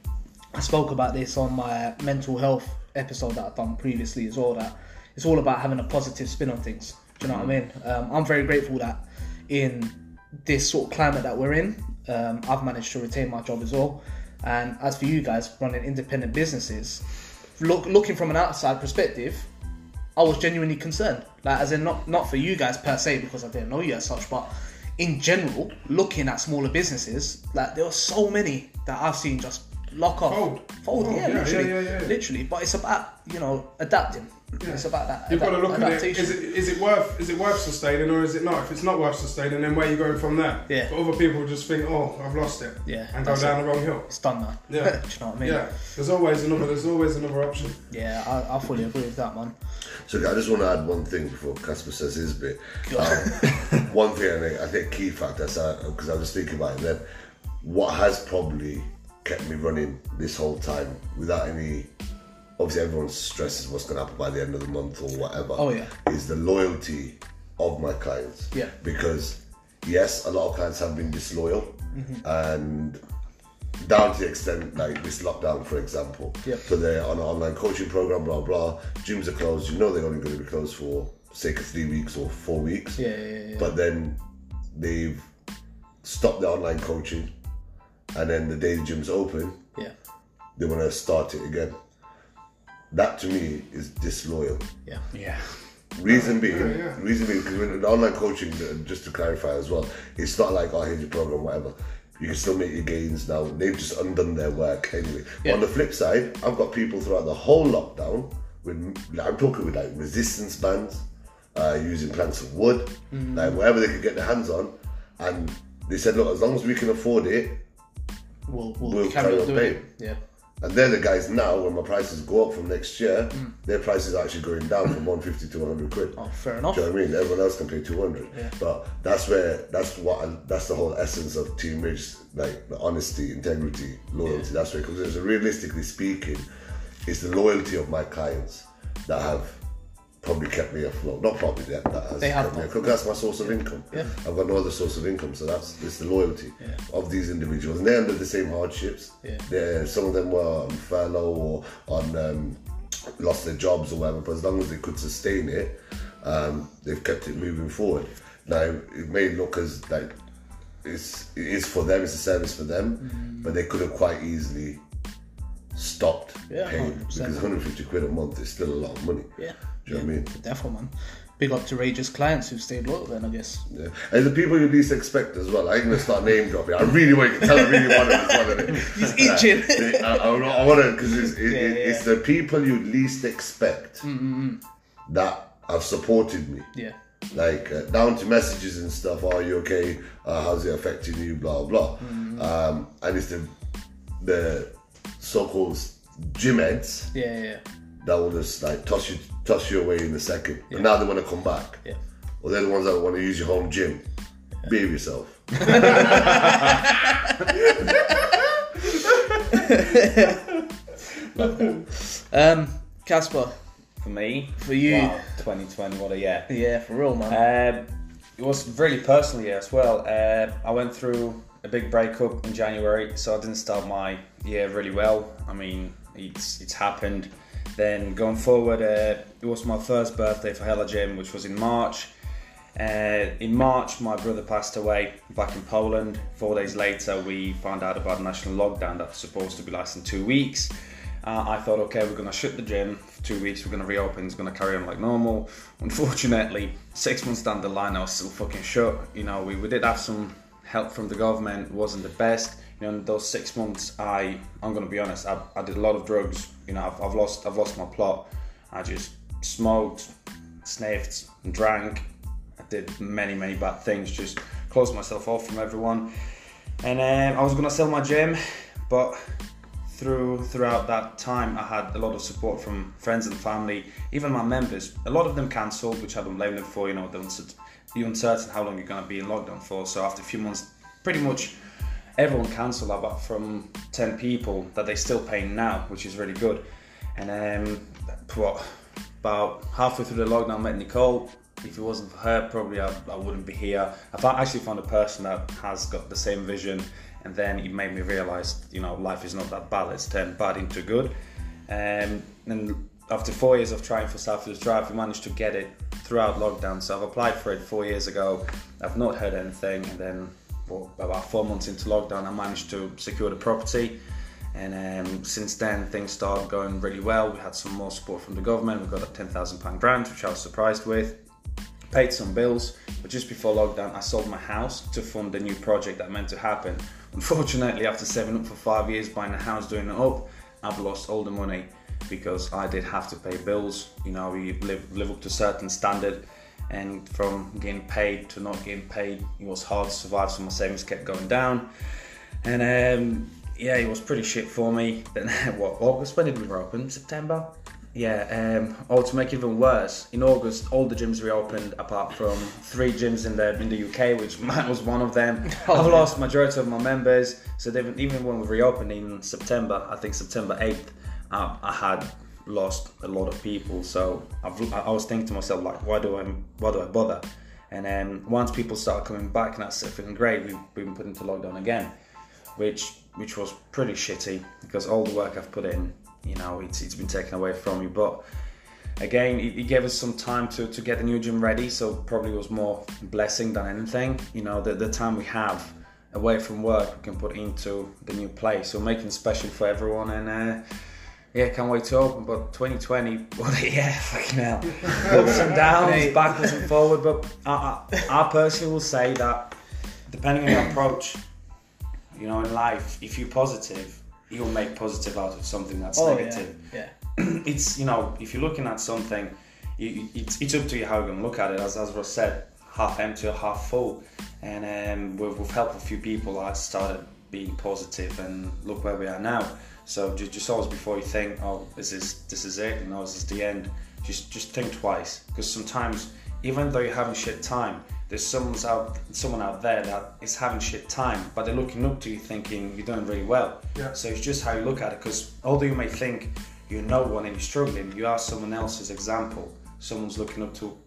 A: I spoke about this on my mental health episode that I've done previously as well. That it's all about having a positive spin on things. Do you know what I mean? Um, I'm very grateful that in this sort of climate that we're in, um, I've managed to retain my job as well. And as for you guys running independent businesses, look looking from an outside perspective, I was genuinely concerned. Like, as in, not not for you guys per se, because I didn't know you as such, but in general, looking at smaller businesses, like there are so many that I've seen just lock off,
C: Fold.
A: fold,
C: Fold,
A: yeah,
C: yeah,
A: literally,
C: yeah, yeah, yeah.
A: literally. But it's about you know adapting. It's about that.
C: You've got to look at it.
A: adaptation.
C: Is it is it worth is it worth sustaining or is it not? If it's not worth sustaining, then where are you going from there?
A: Yeah.
C: But other people just think, "Oh, I've lost it,"
A: Yeah,
C: and go down the wrong hill.
A: It's done now.
C: Yeah. [laughs]
A: Do you know what I mean?
C: Yeah, there's always another. There's always another option.
A: Yeah, I, I fully agree with that, man.
B: So I just want to add one thing before Kasper says his bit. Um, [laughs] one thing I think, I think key factor, because I was thinking about it then, what has probably kept me running this whole time without any, obviously everyone stresses what's going to happen by the end of the month or whatever.
A: Oh, yeah.
B: Is the loyalty of my clients.
A: Yeah.
B: Because yes, a lot of clients have been disloyal
A: Mm-hmm.
B: and down to the extent like this lockdown, for example.
A: Yep.
B: So they're on an online coaching program, blah blah. Gyms are closed. You know they're only going to be closed for say three weeks or four weeks.
A: Yeah, yeah, yeah.
B: But then they've stopped the online coaching, and then the day the gym's open,
A: yeah,
B: they want to start it again. That to me is disloyal.
A: yeah,
D: Yeah.
B: Reason being,
C: Yeah, yeah.
B: reason being, because when the online coaching, uh, just to clarify as well, it's not like, oh, here's your program, whatever. You can still make your gains now. They've just undone their work anyway.
A: Yeah.
B: on the flip side, I've got people throughout the whole lockdown with, I'm talking with like resistance bands, uh, using planks of wood,
A: Mm.
B: like whatever they could get their hands on. And they said, look, as long as we can afford it,
A: We'll, we'll,
B: We'll
A: carry on
B: paying.
A: it. Yeah,
B: and they're the guys now, when my prices go up from next year,
A: Mm.
B: their prices are actually going down from 150 to 100 quid.
A: oh, fair enough.
B: Do you know what I mean? Everyone else can pay two hundred,
A: Yeah.
B: but that's where that's what I, that's the whole essence of Team Rage, like the honesty, integrity, loyalty.
A: Yeah.
B: That's where it comes. in. So realistically speaking, it's the loyalty of my clients that have probably kept me afloat. Not probably that, that has
A: They
B: kept me afloat. That's my source of income.
A: Yeah.
B: I've got no other source of income, so that's it's the loyalty
A: Yeah.
B: of these individuals. And they're under the same hardships.
A: Yeah.
B: They're, some of them were on furlough or on um, lost their jobs or whatever, but as long as they could sustain it, um, they've kept it moving forward. Now it may look as like it's it is for them, it's a service for them, but they could have quite easily stopped
A: Yeah,
B: paying
A: 100%.
B: because 150 quid a month is still a lot of money.
A: Yeah,
B: Do you know what I mean?
A: Therefore, man. Big up to Rage's clients who've stayed loyal. Then I guess.
B: Yeah. And the people you least expect as well. I ain't gonna start name dropping. I really want you to tell. I really want it. [laughs]
A: He's itching. [laughs]
B: I, I, I want to because it's, it,
A: Yeah,
B: it-
A: yeah.
B: it's the people you least expect that have supported me.
A: yeah,
B: Like uh, down to messages and stuff. Are you okay? Uh, how's it affecting you? Blah blah. Um, and it's the the so-called gym heads
A: yeah, yeah, yeah.
B: That will just like toss you toss you away in a second. But now they want to come back.
A: yeah.
B: Or they're the ones that want to use your home gym. Behave yourself. [laughs]
A: Um, Kasper,
D: For me,
A: for you,
D: wow, 2020, what a year.
A: yeah, for real, man.
D: Um, it was really personal year as well. Uh, I went through a big breakup in January, so I didn't start my year really well. I mean, it's it's happened. Then going forward, uh, it was my first birthday for Hella Gym, which was in March. Uh, in March, my brother passed away back in Poland. Four days later, we found out about a national lockdown that was supposed to be lasting two weeks. Uh, I thought, okay, we're going to shut the gym for two weeks, we're going to reopen, it's going to carry on like normal. Unfortunately, six months down the line, I was still fucking shut. You know, we, we did have some help from the government, wasn't the best. You know, those six months, I, I'm to be honest, I, I did a lot of drugs. You know, I've, I've lost, I've lost my plot. I just smoked, sniffed, and drank. I did many, many bad things, just closed myself off from everyone. And um, I was gonna sell my gym, but through throughout that time, I had a lot of support from friends and family, even my members. A lot of them cancelled, which I don't blame them for. You know, the uncertain how long you're gonna be in lockdown for. So after a few months, pretty much everyone cancelled. About from ten people that they still paying now, which is really good. And um, what about halfway through the lockdown, I met Nicole. If it wasn't for her, probably I, I wouldn't be here. I found, actually found a person that has got the same vision, and then it made me realize, you know, life is not that bad. Let's turn bad into good. Um, and then after four years of trying for Southfields Drive, we managed to get it throughout lockdown. So I've applied for it four years ago. I've not heard anything, and then well, about four months into lockdown, I managed to secure the property. And um, since then, things started going really well. We had some more support from the government. We got a ten thousand pound grant, which I was surprised with. Paid some bills, but just before lockdown, I sold my house to fund the new project that meant to happen. Unfortunately, after saving up for five years, buying a house, doing it up, I've lost all the money because I did have to pay bills. You know, we live live up to a certain standard, and from getting paid to not getting paid, it was hard to survive. So my savings kept going down, and um, yeah, it was pretty shit for me. Then [laughs] what? August? When did we reopen? September. Yeah. Um, oh, to make it even worse, in August, all the gyms reopened apart from three gyms in the in the UK, which [laughs] mine was one of them. [laughs] I've lost majority of my members. So even when we reopened in September, I think September eighth, uh, I had lost a lot of people. So I've, I was thinking to myself like, why do I why do I bother? And then once people started coming back and started feeling great, we've been put into lockdown again, which which was pretty shitty because all the work I've put in, you know, it's, it's been taken away from me. But again, it, it gave us some time to, to get the new gym ready, so probably was more blessing than anything. You know, the, the time we have away from work, we can put into the new place. So making special for everyone and. Uh, yeah, can't wait to open. But 2020, [laughs] what a year, fucking hell. [laughs] Ups and downs, backwards and forward. But I, I, I personally will say that depending on your approach, you know, in life, if you're positive, you'll make positive out of something that's
A: oh
D: negative.
A: yeah, [clears throat]
D: it's, you know, if you're looking at something, you, it's, it's up to you how you're going to look at it. As, as Ross said, half empty or half full. And um, with, with help of a few people, I started being positive and look where we are now. So just, always before you think, oh, this is this is it, you know, this is the end. Just just think twice, because sometimes even though you're having shit time, there's someone's out someone out there that is having shit time, but they're looking up to you, thinking you're doing really well.
C: Yeah.
D: So it's just how you look at it, because although you may think you're no one and you're struggling, you are someone else's example. Someone's looking up to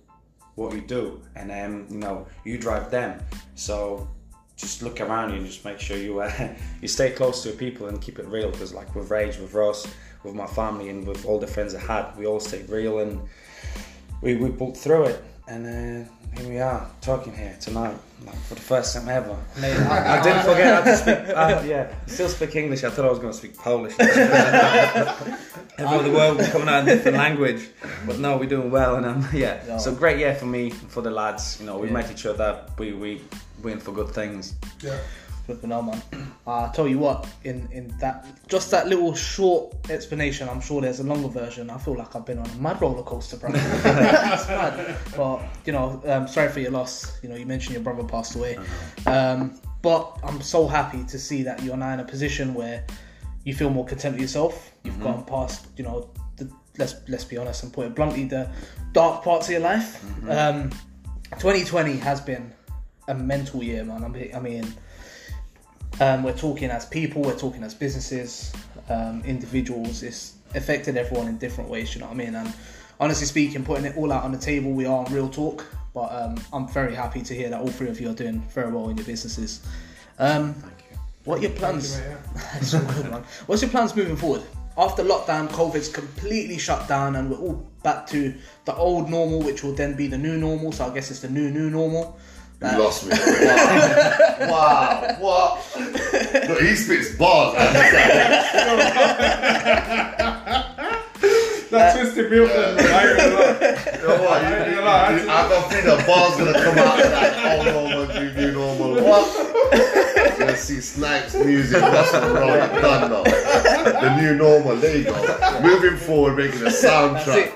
D: what you do, and um, you know you drive them. So just look around you and just make sure you uh, [laughs] you stay close to your people and keep it real. Because like with Rage, with Ross, with my family, and with all the friends I had, we all stayed real and we we pulled through it. And uh, here we are talking here tonight, like for the first time ever.
A: Mate,
D: I didn't forget how to speak. [laughs] Uh, yeah, still speak English. I thought I was going to speak Polish. [laughs] Everyone in the world was coming out in a different language, but no, we're doing well, and um, yeah.
A: Yeah.
D: So great year for me, for the lads. You know, we
A: Yeah.
D: met each other. We we in for good things.
C: Yeah.
A: Flipping hell, man. Uh, [clears throat] I tell you what, in in that just that little short explanation, I'm sure there's a longer version. I feel like I've been on a mad roller coaster, bro. [laughs] It's mad. But you know, um, sorry for your loss. You know, you mentioned your brother passed away. Um, but I'm so happy to see that you're now in a position where you feel more content with yourself. You've gone past, you know, the, let's let's be honest and put it bluntly, the dark parts of your life. Um, 2020 has been a mental year, man. I mean, I mean um, we're talking as people, we're talking as businesses. um, individuals. It's affected everyone in different ways. You know what I mean? And honestly speaking, putting it all out on the table, we are on real talk. But um, I'm very happy to hear that all three of you are doing very well in your businesses. Um,
D: Thank you.
A: what are your plans?
C: You. [laughs]
A: Good. What's your plans moving forward? After lockdown, COVID's completely shut down, and we're all back to the old normal, which will then be the new normal. So I guess it's the new new normal.
B: You lost me. Wow. [laughs] wow. What? Look, he spits bars.
C: That twisted me up then, man. I ain't gonna.
B: You know what? You,
C: I
B: you,
C: lie,
B: you, I don't think the bar's gonna come out of that. Oh no, man, new, new normal. What? You're gonna see Snipes music, that's what we're all done now. The new normal, there you go. Moving forward, making a
A: That's
B: soundtrack.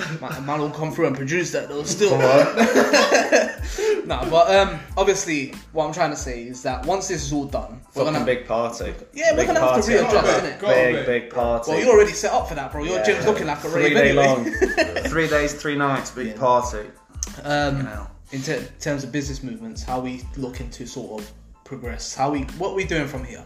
A: It. Man, will come through and produce that though. Still,
B: Come on. [laughs]
A: no. But um, obviously, what I'm trying to say is that once this is all done, we're
D: Fucking
A: gonna.
D: big party.
A: Yeah, we're
D: big
A: gonna have to
D: party.
A: readjust,
C: Got a
A: innit?
C: bit, got
D: Big,
C: bit.
D: big party.
A: Well, you're already set up for that, bro. Your
D: Yeah.
A: gym's looking like a
D: Three
A: rave
D: day
A: anyway.
D: long. [laughs] three days, three nights, big
A: Yeah.
D: party.
A: Um,
D: Now.
A: in ter- terms of business movements, how we looking to sort of progress? How we what we doing from here?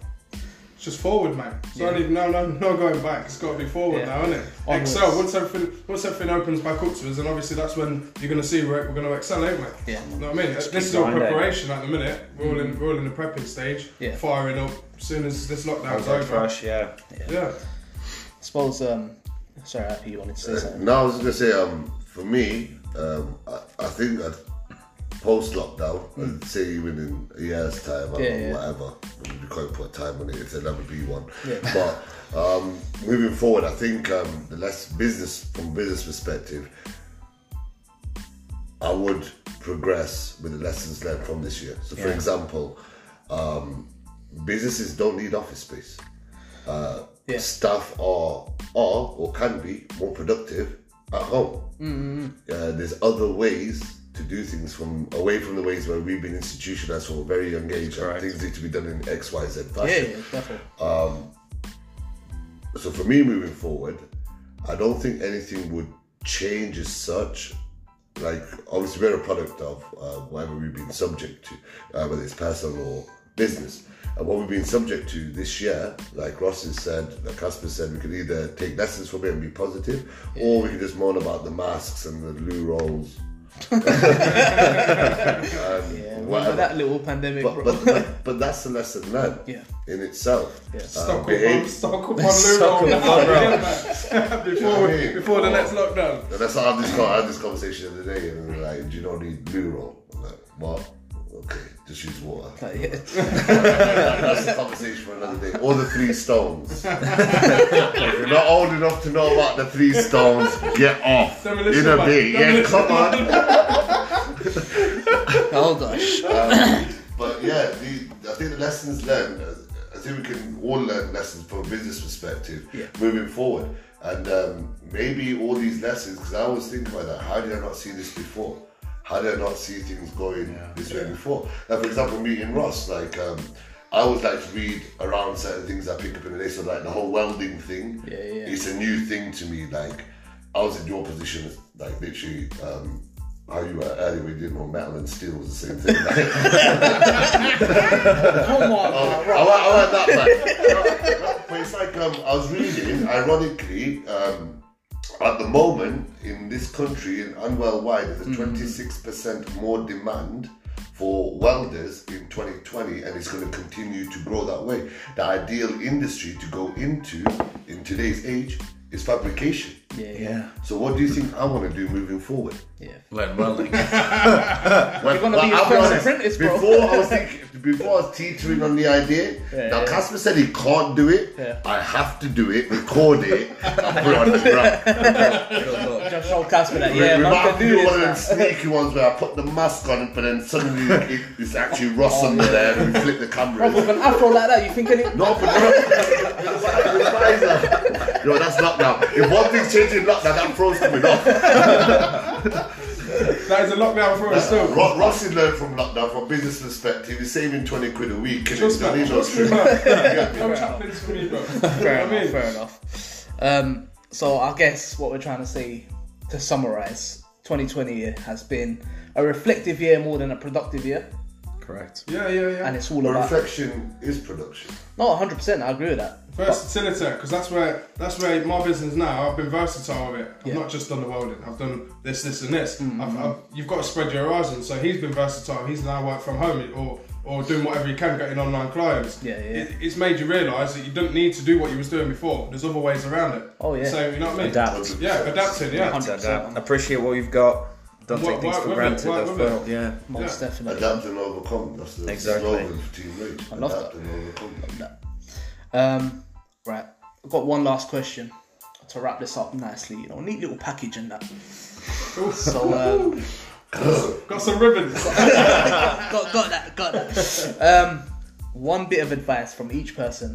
C: It's just forward, man. So I
A: Yeah.
C: need no, no, no going back. It's got to be forward
A: Yeah.
C: now, isn't it?
A: Onwards.
C: Excel. Once everything, once everything opens back up to us, and obviously that's when you're going to see where we're going to excel, ain't we?
A: Yeah.
C: You know what I mean? This is all
D: grinding.
C: preparation at the minute. We're all in, we're all in the prepping stage.
A: Yeah.
C: Firing up as soon as this lockdown's
D: Outside
C: over.
D: fresh, yeah.
C: Yeah.
A: I suppose. Um, sorry, Happy, you wanted to say something.
B: No, I was gonna say, um, for me, um, I, I think that post lockdown, I'd say even in a year's time or.
A: Yeah, yeah.
B: whatever, we can't put a time on it. If there'll never be one.
A: Yeah.
B: But um, moving forward, I think um, the less business from business perspective, I would progress with the lessons learned from this year. So, for example, um, businesses don't need office space. Uh. Staff are are or can be more productive at home.
A: Mm-hmm.
B: Uh, there's other ways to do things from away from the ways where we've been institutionalized from a very young age. and Things need to be done in X, Y, Z fashion.
A: yeah, definitely.
B: So for me, moving forward, I don't think anything would change as such. Like obviously, we're a product of uh, whatever we've been subject to, uh, whether it's personal or business. And what we've been subject to this year, like Ross has said, like Kasper said, we could either take lessons from it and be positive, or we could just moan about the masks and the loo rolls. And
A: Yeah,
B: whatever.
A: that little pandemic,
B: But, but, but, but that's the lesson learned
A: Yeah.
B: in itself.
A: Yeah.
B: Uh,
C: Stock up
B: behave-
C: on, stock up on [laughs]
D: Stock
C: roll
D: on
C: now,
D: roll.
C: yeah, man. before,
B: You know what I mean?
C: before the next lockdown.
B: And that's how I had this, I had this conversation the other day, and they're like, "Do you not need blue roll?" I'm like, "What? Okay, just use water." [laughs]
A: Like, yeah. [laughs]
B: that's a conversation for another day. Or the three stones. [laughs] if you're not old enough to know about the three stones, get off
C: Demolition
B: in a
C: man.
B: bit. Yeah, come on.
A: oh gosh.
B: Um, but yeah, the, I think the lessons learned. uh, I think we can all learn lessons from a business perspective
A: Yeah.
B: moving forward. And um, maybe all these lessons, because I always think about that. How did I not see this before? How did I not see things going this way before? Like for example, meeting Ross, like um, I always like to read around certain things I pick up in the day. So like the whole welding thing,
A: Yeah, yeah.
B: it's a new thing to me. Like I was in your position, like literally. Um, how you were earlier, we didn't know metal and steel was the same thing. [laughs]
A: Come on,
B: Oh,
A: bro.
B: I, I want that back. but it's like um, I was reading, ironically, um, at the moment in this country, in Unwell Wide, there's a mm-hmm. 26% more demand for welders in 2020, and it's going to continue to grow that way. The ideal industry to go into in today's age is fabrication.
A: Yeah, yeah,
B: So, what do you think I want to do moving forward?
A: yeah.
D: Learn welding.
B: Well, [laughs]
A: You're gonna
B: well,
A: be
B: I'll
A: a
B: honest,
A: apprentice, bro.
B: Before I was [laughs] thinking, before I was teetering on the idea.
A: Yeah,
B: now
A: yeah.
B: Kasper said he can't do it.
A: Yeah.
B: I have to do it, record it, and put it on the ground. [laughs]
A: Just show Kasper that. Yeah,
B: we
A: man
B: might
A: can
B: to
A: do
B: do one of them sneaky ones where I put the mask on, but then suddenly it, it's actually Ross oh, under there, and we flip the
A: Bro,
B: camera.
A: with an afro like that, you think any?
B: No, but no, the visor. Yo, that's lockdown. If one thing's changing lockdown, that throws coming off. [laughs]
C: That is a lockdown for us still.
B: Ro- Ross has learned from lockdown from business perspective. He's saving 20 quid a week. and
C: Trust
B: he's
C: me, trust me,
B: shit.
C: man.
B: You get me?
C: No chaplains for me, bro.
A: Fair
C: You know what I
A: enough. Fair enough. Um, so I guess what we're trying to say to summarize, 2020 has been a reflective year more than a productive year.
D: Correct.
C: Yeah, yeah, yeah.
A: and it's all
B: But
A: about.
B: reflection is production.
A: No, hundred percent. I agree with that. But-
C: Versatility, because that's where that's where my business now. I've been versatile with it. I've
A: Yeah.
C: not just done the welding. I've done this, this, and this.
A: Mm-hmm.
C: I've, I've, you've got to spread your horizon. So he's been versatile. He's now work from home or or doing whatever he can, getting online clients.
A: Yeah, yeah.
C: It, it's made you realise that you don't need to do what you was doing before. There's other ways around it.
A: Oh, yeah.
C: So you know what I mean?
D: Adapt.
C: Yeah, adapting. Yeah.
A: 100%.
D: Adapt. Appreciate what you've got. Don't
C: Work-
D: take things for
C: with it,
D: granted
C: work
D: as
C: with
D: well. Yeah.
A: Most
C: Yeah.
A: definitely.
B: Adapt and overcome. That's the
D: Exactly.
B: slogan for Team Rage.
A: I love
B: Adapt
A: that.
B: and overcome.
A: Um, right. I've got one last question to wrap this up nicely. You know, neat little package and that. So um, [laughs]
C: Got some ribbons. [laughs]
A: got got that, got that. Um, one bit of advice from each person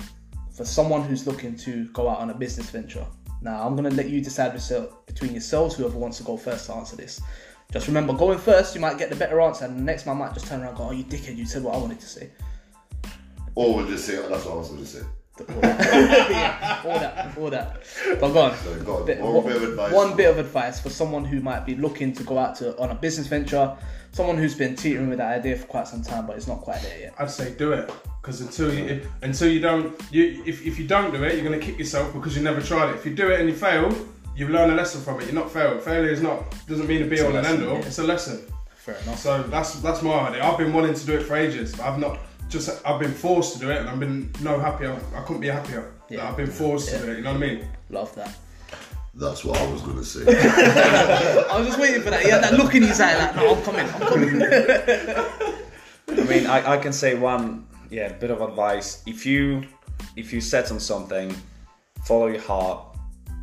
A: for someone who's looking to go out on a business venture. Now, I'm gonna let you decide yourself, between yourselves, whoever wants to go first to answer this. Just remember, going first, you might get the better answer, and the next man might just turn around and go, "Oh, you dickhead! You said what I wanted to say."
B: Or we'll just say, that's what I was going to say.
A: All that, yeah, all that, all that. But go on.
B: So, go on.
A: Bit-
B: One
A: one-
B: bit of advice.
A: One bit of advice for someone who might be looking to go out to on a business venture, someone who's been teetering with that idea for quite some time, but it's not quite there yet.
C: I'd say do it because until you if, until you don't you if, if you don't do it, you're gonna kick yourself because you never tried it. If you do it and you fail, you learn a lesson from it. You're not failed. Failure is not doesn't mean to be
A: a
C: all and end all.
A: yeah.
C: It's a lesson.
A: Fair enough.
C: So that's that's my idea. I've been wanting to do it for ages. But I've not just I've been forced to do it, and I've been no happier. I couldn't be happier. that
A: Yeah.
C: I've been forced
A: Yeah.
C: to do it. You know what I mean?
A: Love that.
B: That's what I was going to say. [laughs]
A: I was just waiting for that. He had that look in his eye, like, no, I'm coming, I'm coming.
D: I mean, I, I can say one, yeah, bit of advice. If you if you set on something, follow your heart,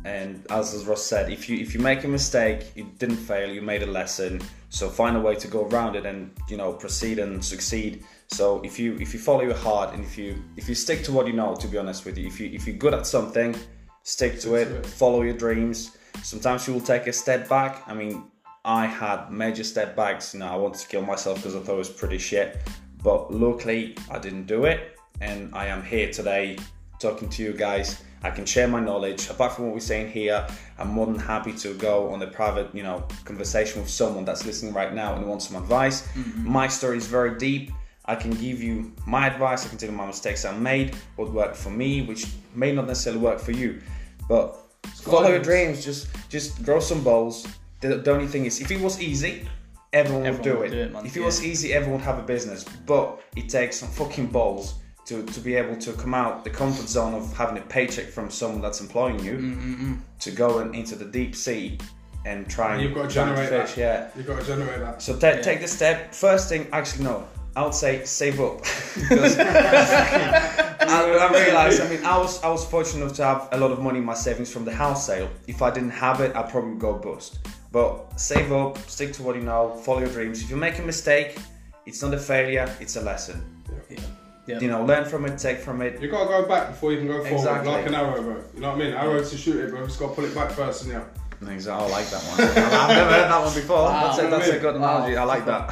D: and as, as Ross said, if you if you make a mistake, you didn't fail, you made a lesson. So find a way to go around it and you know proceed and succeed. So if you if you follow your heart and if you if you stick to what you know, to be honest with you, if you if you're good at something, stick to it,
C: it.
D: follow your dreams. Sometimes you will take a step back. I mean, I had major step backs. You know, I wanted to kill myself because I thought it was pretty shit. But luckily, I didn't do it, and I am here today talking to you guys. I can share my knowledge. Apart from what we're saying here, I'm more than happy to go on a private, you know, conversation with someone that's listening right now and wants some advice. Mm-hmm. My story is very deep. I can give you my advice. I can tell you my mistakes I made, what worked for me, which may not necessarily work for you. But follow your dreams. Just just grow some balls. The, the only thing is, if it was easy, everyone, would do it.
A: do it,
D: if it was easy, everyone would have a business. But it takes some fucking balls to, to be able to come out the comfort zone of having a paycheck from someone that's employing you
A: Mm,
D: to go and into the deep sea and try and
C: You've got to
D: try and
C: generate
D: fish.
C: that.
D: Yeah.
C: You've got to generate that.
D: So ta- take the step. First thing, actually, no. I would say save up. Because [laughs] [laughs] I, I realized. I mean, I was I was fortunate enough to have a lot of money in my savings from the house sale. If I didn't have it, I'd probably go bust. But save up, stick to what you know, follow your dreams. If you make a mistake, it's not a failure; it's a lesson.
A: Yeah. Yeah.
D: You know, learn from it, take from it.
C: You gotta go back before you can go forward,
D: Exactly.
C: like an arrow, bro. You know what I mean? Arrow to shoot it, bro. Just gotta pull it back first, and yeah.
D: Exactly. I like that one. I've never heard that one before. That's, a, that's a good
A: Wow.
D: analogy. I like that.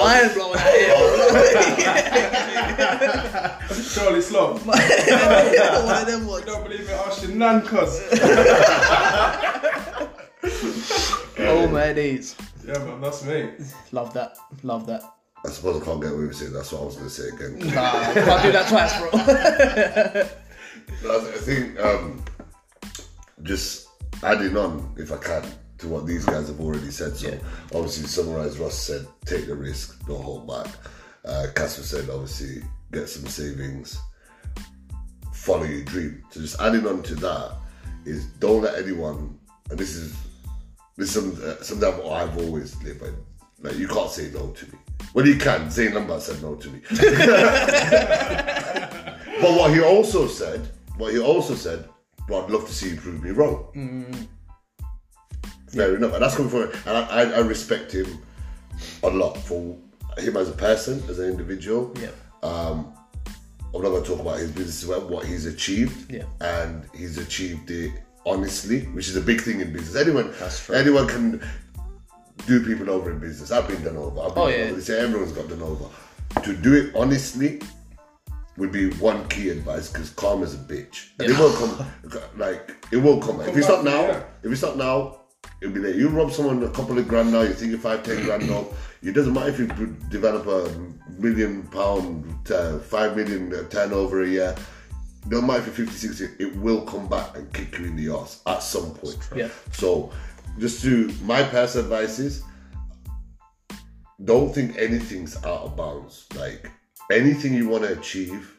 A: Mind blowing out here.
C: Charlie Sloth.
A: One of them
C: You
A: ones.
C: don't believe it? Ask your nan, cuz.
A: Oh my days.
C: Yeah, man, that's me.
A: Love that. Love that.
B: I suppose I can't get away with saying that's what I was going to say again.
A: Nah, can't do that twice, bro. [laughs]
B: I think um, just adding on, if I can, to what these guys have already said. So,
A: Yeah.
B: obviously, to summarize, Ross said, take the risk, don't hold back. Uh, Kasper said, obviously, get some savings, follow your dream. So, just adding on to that is don't let anyone, and this is this is some, uh, something I've always lived by. Like, you can't say no to me. Well, he can. Zayn Lambert said no to me. [laughs] But what he also said, what he also said, well, I'd love to see you prove me wrong. Fair enough, and that's coming from, and I, I, I respect him a lot for him as a person, as an individual.
A: Yeah.
B: Um, I'm not going to talk about his business, but what he's achieved,
A: Yeah.
B: and he's achieved it honestly, which is a big thing in business. Anyone, anyone can do people over in business. I've been done over. I've been
A: Oh,
B: done
A: yeah.
B: over. They say everyone's got done over. To do it honestly would be one key advice because karma's a bitch, and it won't come. [laughs] Like it won't come. if it's
C: back,
B: not now,
C: yeah.
B: if it's not now, It'll be there. You rob someone a couple of grand now, you think you're five, ten grand off. It doesn't matter if you develop a million pound, uh, five million turnover a year. No matter if you're 50, 60, it will come back and kick you in the ass at some point.
A: Yeah.
B: So, just to my past advice is don't think anything's out of bounds. Like anything you want to achieve,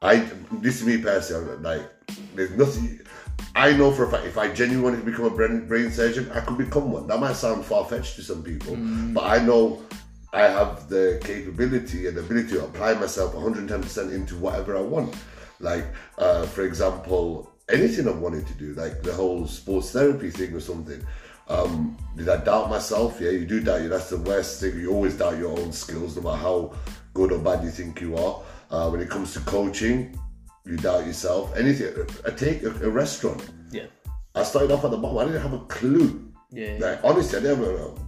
B: I this is me personally. Like there's nothing. I know for a fact if I genuinely wanted to become a brain, brain surgeon, I could become one. That might sound far fetched to some people, but I know I have the capability and ability to apply myself 110% into whatever I want. Like, uh, for example, anything I wanted to do, like the whole sports therapy thing or something. Um, did I doubt myself? Yeah, you do doubt you. That's the worst thing. You always doubt your own skills, no matter how good or bad you think you are. Uh, when it comes to coaching, you doubt yourself. Anything. I take a, a restaurant.
A: Yeah.
B: I started off at the bottom. I didn't have a clue.
A: Yeah.
B: Like honestly, I didn't know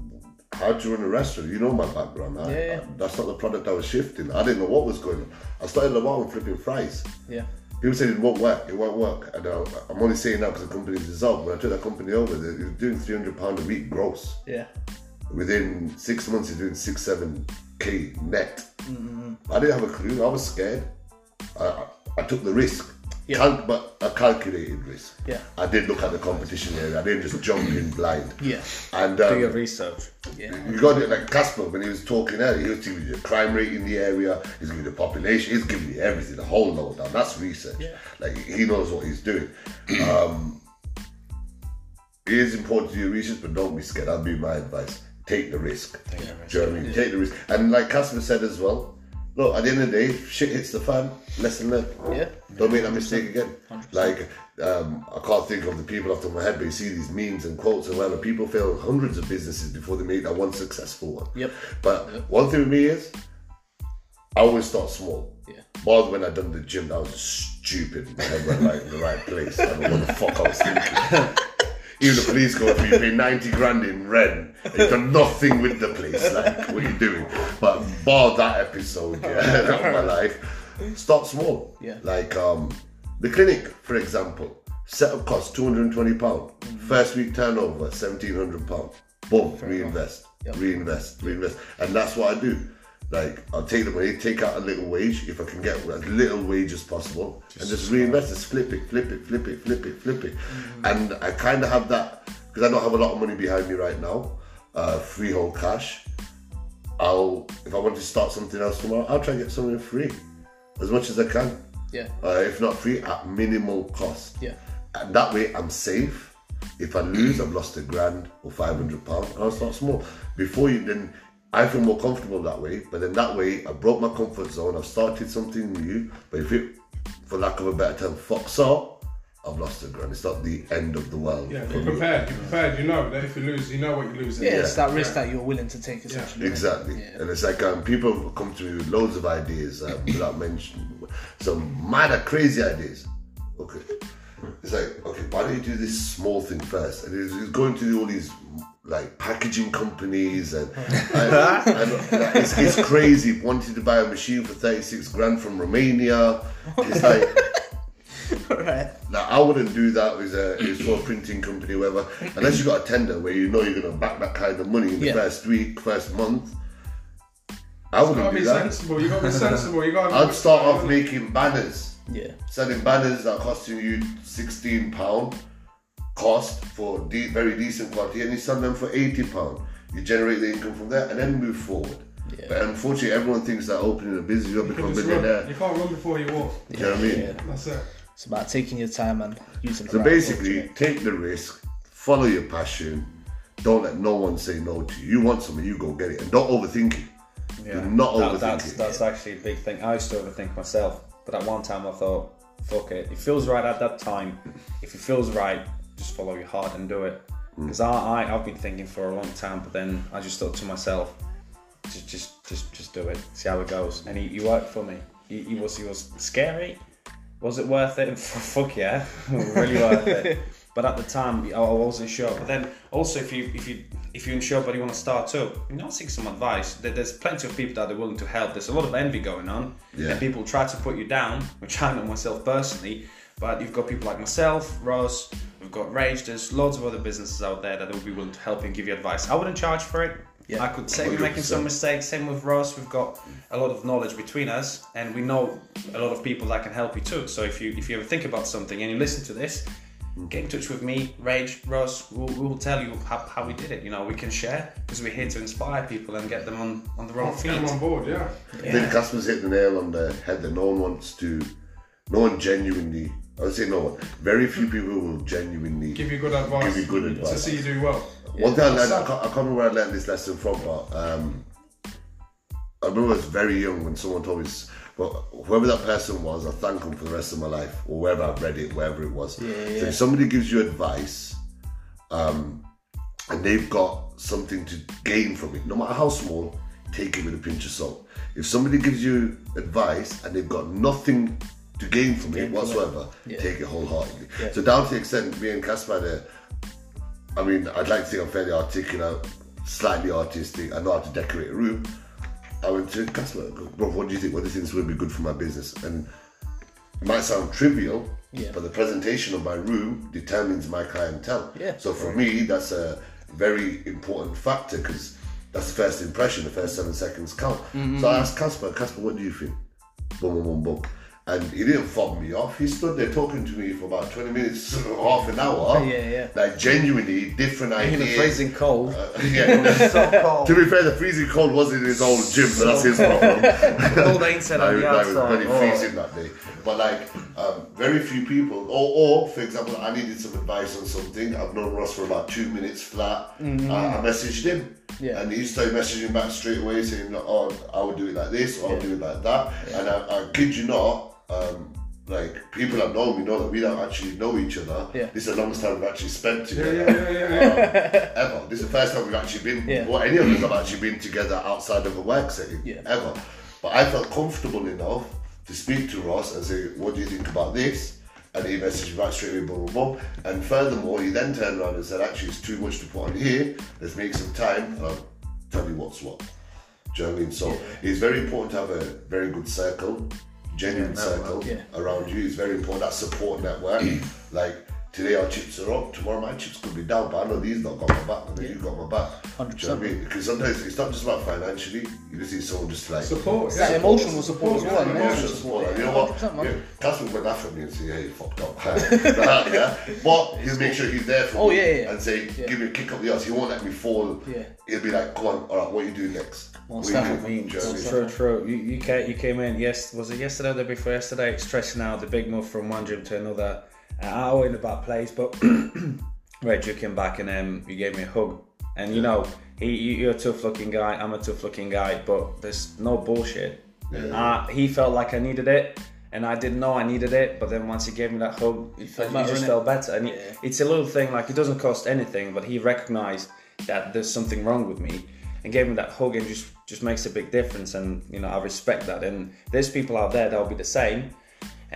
B: how to run a restaurant. You know my background. I,
A: Yeah, yeah.
B: I- that's not the product I was shifting. I didn't know what was going on. I started at the bottom flipping fries.
A: Yeah.
B: People said it won't work. It won't work. And uh, I'm only saying that because the company's dissolved. When I took that company over, they they were doing 300 pound a week gross.
A: Yeah.
B: Within six months, you're doing six, seven k net.
A: Mm-hmm.
B: I didn't have a clue. I was scared. I, I, I took the risk.
A: Yeah.
B: Cal- but a calculated risk.
A: Yeah.
B: I did look at the competition area. I didn't just jump in blind.
A: Yeah.
B: And
D: Do your
B: um,
D: research.
A: Yeah.
B: you got it like Kasper when he was talking earlier. He was giving you the crime rate in the area. He's giving you the population. He's giving you everything, the whole load lowdown. That's research.
A: Yeah.
B: Like he knows what he's doing. Um, it is important to do research, but don't be scared. That'd be my advice. Take the risk.
D: Take the risk.
B: Do you know what I mean? Take the risk. And like Kasper said as well, look, at the end of the day, shit hits the fan, lesson learned.
A: Yeah.
B: Don't make that mistake again. Like, um, I can't think of the people off the top of my head, but you see these memes and quotes and whatever. People fail hundreds of businesses before they make that one successful one.
A: Yep.
B: But one thing with me is, I always start small.
A: Yeah.
B: More when I done the gym, that was stupid. Head went like in the right place. I don't know what the fuck I was thinking. [laughs] Even the police go you pay 90 grand in rent you've done nothing with the place. Like, what are you doing? But bar that episode, yeah, [laughs] of my life, start small.
A: Yeah.
B: Like, um, the clinic, for example, setup cost £220. pound. First week turnover, £1,700. pound. Boom, reinvest,
A: Yep.
B: reinvest, reinvest. And that's what I do. Like, I'll take the money, take out a little wage if I can get as little wage as possible, and just reinvest, just flip it, flip it, flip it, flip it, flip it. And I kind of have that, because I don't have a lot of money behind me right now, uh, freehold cash. I'll, if I want to start something else tomorrow, I'll try and get something free as much as I can.
A: Yeah.
B: Uh, if not free, at minimal cost.
A: Yeah.
B: And that way I'm safe. If I lose, I've lost a grand or five hundred pounds. I'll start small. Before you then I feel more comfortable that way, but then that way I broke my comfort zone, I've started something new, but if it for lack of a better term, fucks up, I've lost a grand. It's not the end of the world.
C: Yeah, you're prepared. You're prepared. You know that if you lose, you know what you're losing.
A: Yeah, it's that risk that you're willing to take essentially.
B: Exactly.
A: Yeah.
B: And it's like um, people come to me with loads of ideas um, [laughs] without mentioning some mad, crazy ideas. Okay. It's like, okay, why don't you do this small thing first? And he's, he's going to do all these like packaging companies and, [laughs] and, and, like, it's, it's crazy. Wanted to buy a machine for 36 grand from Romania. It's like, [laughs]
A: right.
B: now, I wouldn't do that with a, it's for a printing company, whatever, unless you've got a tender where you know you're going to back that kind of money in the
A: Yeah.
B: first week, first month. I wouldn't
C: gotta
B: do
C: be
B: that.
C: sensible. You gotta be sensible. You gotta. [laughs]
B: I'd start off making banners,
A: Yeah.
B: selling banners that are costing you sixteen pound cost for de- very decent quality, and you sell them for eighty pound. You generate the income from there, and then move forward.
A: Yeah.
B: But unfortunately, everyone thinks that opening a business, you'll become a
C: Just run.
B: millionaire.
C: You can't run before you walk.
B: Do you know what I mean?
A: Yeah.
C: That's it.
A: It's about taking your time and using.
B: So
A: right
B: basically,
A: approach,
B: take the risk, follow your passion. Don't let no one say no to you. You want something, you go get it, and don't overthink it.
D: Yeah.
B: Do not
D: That-
B: overthink
D: that's,
B: it.
D: that's actually a big thing. I used to overthink myself, but at one time I thought, fuck it. It feels right at that time. If it feels right, just follow your heart and do it. Mm. Because I, I, I've been thinking for a long time, but then I just thought to myself, just, just, just, just do it. See how it goes. And he, he worked for me. He, he was, he was scary. Was it worth it? [laughs] Fuck yeah, [laughs] really worth it. [laughs] But at the time, I wasn't sure. But then also, if you if you if you're unsure but you want to start too, you know, seek some advice. There- There's plenty of people that are willing to help. There's a lot of envy going on,
B: Yeah.
D: and people try to put you down, which I know myself personally. But you've got people like myself, Ross, We've got Rage. There's loads of other businesses out there that will be willing to help and give you advice. I wouldn't charge for it.
A: Yeah.
D: I could say we're making some mistakes. Same with Ross. We've got a lot of knowledge between us, and we know a lot of people that can help you too. So if you if you ever think about something and you listen to this, get in touch with me, Rage, Ross. We'll, we will tell you how, how we did it. You know, we can share because we're here to inspire people and get them on on the wrong
C: Get
D: feet.
C: them on board, yeah.
B: I think Kasper's hit the nail on the head that no one wants to, no one genuinely, I would say no one, very few people will genuinely
C: Give you good advice.
B: Give you good
C: To see you do well.
B: One thing I learned, I can't, I remember where I learned this lesson from, but um, I remember I was very young when someone told me this. But whoever that person was, I thank them for the rest of my life, or wherever I've read it, wherever it was. So if somebody gives you advice, um, and they've got something to gain from it, no matter how small, take it with a pinch of salt. If somebody gives you advice and they've got nothing to gain from it whatsoever, take it wholeheartedly. So down to the extent me and Kasper there, I mean, I'd like to think I'm fairly articulate, slightly artistic. I know how to decorate a room. I went to Kasper, bro, what do you think? What do you think would be good for my business? And it might sound trivial,
A: Yeah.
B: but the presentation of my room determines my clientele.
A: Yeah.
B: So for me, that's a very important factor because that's the first impression. The first seven seconds count.
A: Mm-hmm.
B: So I asked Kasper, Kasper, what do you think? Boom, boom, boom, boom. And he didn't fob me off. He stood there talking to me for about 20 minutes, [laughs] half an hour.
A: Yeah, yeah.
B: Like genuinely different
D: In
B: ideas.
D: the freezing cold. [laughs]
B: yeah. [laughs]
D: so cold.
B: to be fair, the freezing cold was in his old gym, so that's his problem.
D: Cold ain't said
B: I,
D: on the
B: I was
D: outside. Oh.
B: freezing that day. But like, um, very few people, or, or for example, I needed some advice on something. I've known Ross for about two minutes flat. Uh, I messaged him.
A: Yeah.
B: And he started messaging back straight away saying, oh, I would do it like this, or I'll do it like that. And I, I kid you not, um, like, people that know me know that we don't actually know each other.
A: Yeah.
B: This is the longest time we've actually spent together
C: yeah, yeah, yeah. yeah. [laughs]
B: ever. This is the first time we've actually been,
A: Yeah.
B: or any of us have actually been together outside of a work setting,
A: Yeah.
B: ever. But I felt comfortable enough to speak to Ross and say, what do you think about this? And he messaged me back straight away, boom, boom, boom. And furthermore, he then turned around and said, actually, it's too much to put on here. Let's make some time and I'll tell you what's what. Do you know what I mean? So it's very important to have a very good circle, genuine circle
A: Yeah.
B: around you. is very important, that support network. [clears throat] like, today our chips are up, tomorrow my chips could be down, but I know these not got my back, and then you got my back. Do you know what I mean? Because sometimes it's not just about financially, you just need someone just like
C: Support.
A: That
C: yeah.
A: emotional support as well.
C: Yeah,
B: emotional support.
A: support.
B: Like, you know what?
A: 100%, man.
B: Yeah, Kasper would laugh at me and say, "Hey, you fucked up." [laughs] Like, yeah, but he'll make sure he's there for
A: Oh,
B: me
A: yeah, yeah.
B: and say,
A: Yeah.
B: "Give me a kick up the ass." He won't let me fall.
A: Yeah.
B: He'll be like, "Come on, all right, what are you doing next?"
A: Most
B: What are you Do you know what I mean?
D: True, true. You, you, came, you came in, yes, was it yesterday or the day before yesterday? Stressing out the big move from one gym to another. I was in a bad place, but [clears throat] Reg, you came back and um, you gave me a hug. And you know, he, you- you're a tough looking guy, I'm a tough looking guy, but there's no bullshit. Uh, he felt like I needed it, and I didn't know I needed it, but then once he gave me that hug, it,
A: felt
D: just felt better. And it-
A: Yeah.
D: it's a little thing, like it doesn't cost anything, but he recognized that there's something wrong with me and gave me that hug and just just makes a big difference and you know I respect that and there's people out there that'll be the same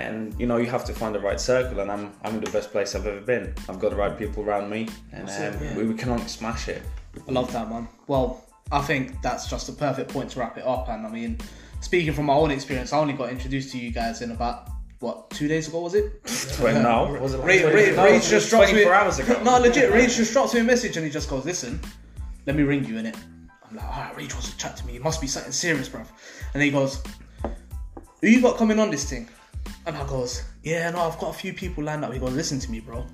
D: and you know you have to find the right circle and I'm I'm in the best place I've ever been I've got the right people around me and um, we, we can only smash it
A: I love that, man. Well, I think that's just a perfect point to wrap it up. And I mean, speaking from my own experience, I only got introduced to you guys in about what two days ago was it? [laughs]
D: But no was it
A: Ray,
D: like
A: Ray,
D: no,
A: Ray just dropped me
D: 24 hours ago [laughs]
A: No, legit. Ray just drops me a message and he just goes, "Listen, let me ring you in it." I'm like, "Alright, Ray wants to chat to me. It must be something serious, bruv." And he goes, "Who you got coming on this thing?" And I goes, "Yeah, no, I've got a few people lined up." He goes, "Listen to me, bro.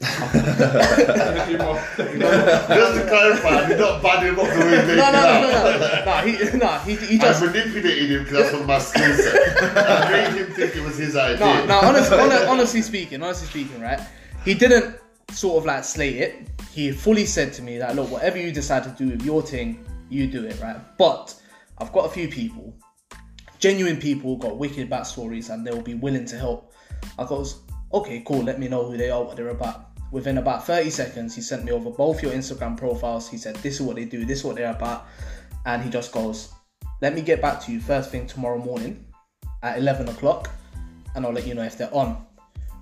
C: Thank you, Mark.
B: Just to clarify, you're not bad him up the way [laughs]
A: No, no, no, no, no, no. He, no, he, he
B: I
A: just
B: manipulated him because that's what my skill set. I made him think it was his idea.
A: No, no. Honestly, honestly, honestly speaking, honestly speaking, right? He didn't sort of like slate it. He fully said to me that, look, whatever you decide to do with your thing, you do it, right? But I've got a few people, genuine people, got wicked backstories, and they'll be willing to help. I goes, okay, cool. Let me know who they are, what they're about. Within about 30 seconds, he sent me over both your Instagram profiles. He said, this is what they do, this is what they're about. And he just goes, let me get back to you first thing tomorrow morning at 11 o'clock and I'll let you know if they're on.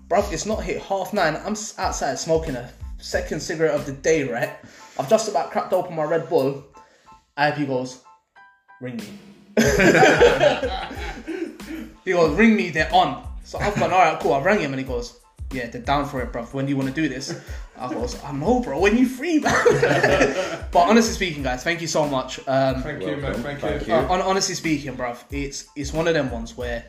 A: Bruv, it's not hit half nine. I'm outside smoking a second cigarette of the day, right? I've just about cracked open my Red Bull. IP goes, ring me. He goes, ring me, they're on. So I've gone, alright, cool. I rang him and he goes, yeah, they're down for it, bruv. When do you want to do this? I was, I know, bro. When you free, man. [laughs] but honestly speaking, guys, thank you so much. Um,
C: Thank you, man. Thank,
D: Thank
C: you.
D: you.
A: uh, honestly speaking, bruv, it's it's one of them ones where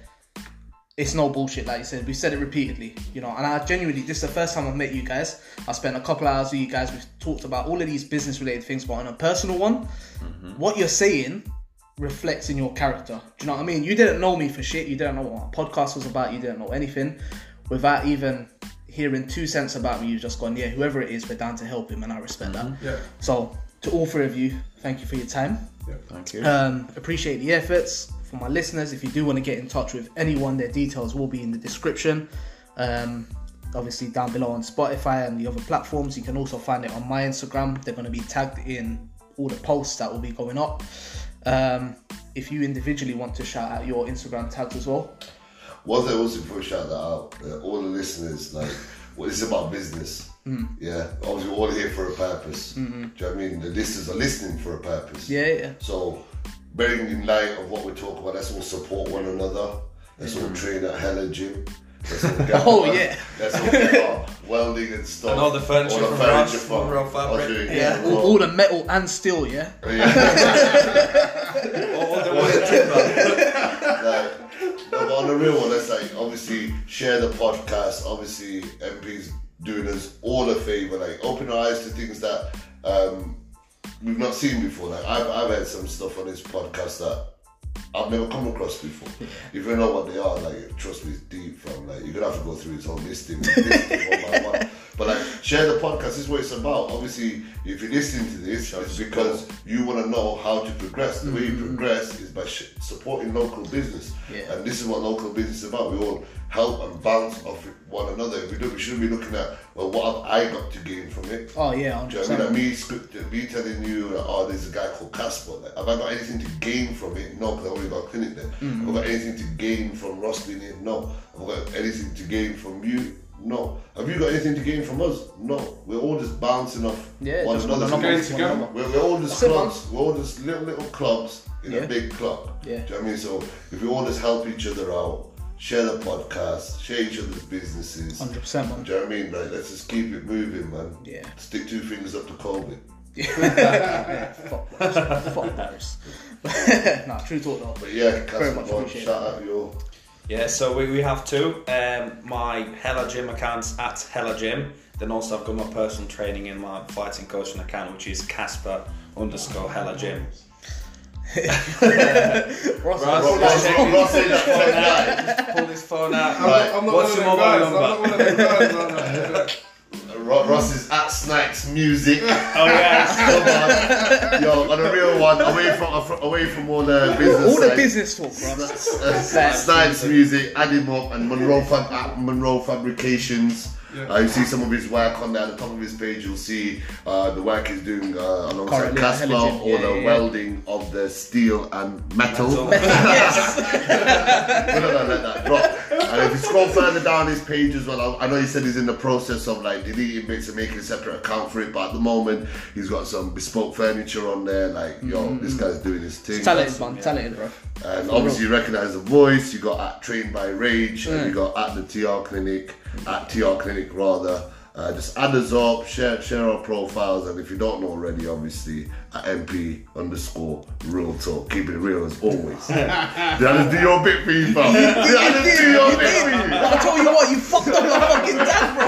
A: it's no bullshit, like you said. We said it repeatedly, you know. And I genuinely, this is the first time I've met you guys. I spent a couple of hours with you guys. We've talked about all of these business related things, but on a personal one, what you're saying reflects in your character. Do you know what I mean? You didn't know me for shit. You didn't know what my podcast was about. You didn't know anything. Without even hearing two cents about me, you've just gone, yeah, whoever it is, we're down to help him, and I respect that.
C: Yeah.
A: So, to all three of you, thank you for your time.
D: Yeah, Thank you.
A: Um, appreciate the efforts. For my listeners, if you do want to get in touch with anyone, their details will be in the description. Um, obviously, down below on Spotify and the other platforms. You can also find it on my Instagram. They're going to be tagged in all the posts that will be going up. Um, if you individually want to shout out your Instagram tags as well,
B: One thing also before shout that out, uh, all the listeners, like, well, it's about business.
A: Hmm.
B: Yeah, obviously we're all here for a purpose.
A: Mm-hmm.
B: Do you know what I mean? The listeners are listening for a purpose.
A: yeah, yeah,
B: So, bearing in light of what we talk about, let's all support one another. Let's all train at Hella Gym. Let's all [laughs] get.
A: Oh, yeah.
B: Let's all get our welding and stuff.
E: And all the furniture
B: All the
E: from
B: furniture
E: Ross,
B: from
E: Munroe Fabric.
B: Australia.
A: yeah. All, all the metal and steel, yeah. [laughs]
E: All the wood timber.
B: like, no, but on the real one, let's like obviously share the podcast. Obviously, MP's doing us all a favor, like open our eyes to things that um, we've not seen before. Like I've I've had some stuff on this podcast that I've never come across before. If you know what they are, like trust me, deep from like you're gonna have to go through his whole listing. [laughs] But like share the podcast. This is what it's about. Obviously, if you're listening to this, it's because you want to know how to progress. The way you progress is by sh- supporting local business,
A: Yeah.
B: and this is what local business is about. We all help and bounce off one another. If we do, we shouldn't be looking at well, what have I got to gain from it?
A: Oh yeah, I'm.
B: Do you know what I mean? Like me, me telling you, oh, there's a guy called Kasper. Like, have I got anything to gain from it? No, because I already got a clinic there. Have I got anything to gain from Ross being here? No. Have I got anything to gain from you? No. Have you got anything to gain from us? No. We're all just bouncing off
A: Yeah,
B: one another.
A: one
C: Going
A: another,
C: together.
B: We're, we're all just
A: That's
B: clubs. We're all just little little clubs in
A: Yeah.
B: a big club.
A: Yeah.
B: Do you know what I mean? So if we all just help each other out, share the podcast, share each other's businesses.
A: 100%, man.
B: Do you know what I mean? Like, let's just keep it moving, man.
A: Yeah.
B: Stick two fingers up to COVID.
A: yeah, [laughs] fuck virus. fuck virus. [laughs] nah, true talk though.
B: But yeah,
A: Very
B: Kasper,
A: much appreciate
B: shout out your.
E: Yeah, so we, we have two. Um, my Hella Gym account's at Hella Gym. Then also I've got my personal training in my fighting coaching account, which is Kasper underscore Hella Gym.
A: Ross,
E: Ross,
A: Ross,
B: Ross.
E: Pull phone out.
C: I'm,
B: Right.
C: not, I'm not
E: What's your mobile
C: guys. I'm not one of them guys. No, no.
B: Ro- Ross is at Snipes Music. [laughs]
E: Oh yeah. [laughs]
B: Come on, yo, on a real one, away from away from all the business.
A: all the business talk, bro.
B: Uh, Snipes Music, add him up, and Munroe Fab at Munroe Fabrications.
C: Yeah.
B: Uh, you see some of his work on there. At the top of his page, you'll see uh, the work he's doing uh, alongside
A: Currently, Kasper,
B: or
A: yeah,
B: the
A: yeah.
B: welding of the steel and metal.
E: Metal. [laughs] [laughs]
A: yes.
B: We're not gonna let that drop. And if you scroll further down his page as well, I I know he said he's in the process of like deleting bits and making a separate account for it, but at the moment he's got some bespoke furniture on there. Like, yo, this guy's doing his thing.
A: talented, man. Talented, bro.
B: And obviously, you recognize the voice. You got at Trained by Rage, and
A: Mm.
B: you got at the TR Clinic, at TR Clinic rather. Uh, just add us up, share share our profiles, and if you don't know already, obviously at MP underscore real talk. Keep it real as always. [laughs] Just do your bit for you, fam? Did I just do your bit for you?
A: But I tell you what, you fucked up my fucking dad, bro.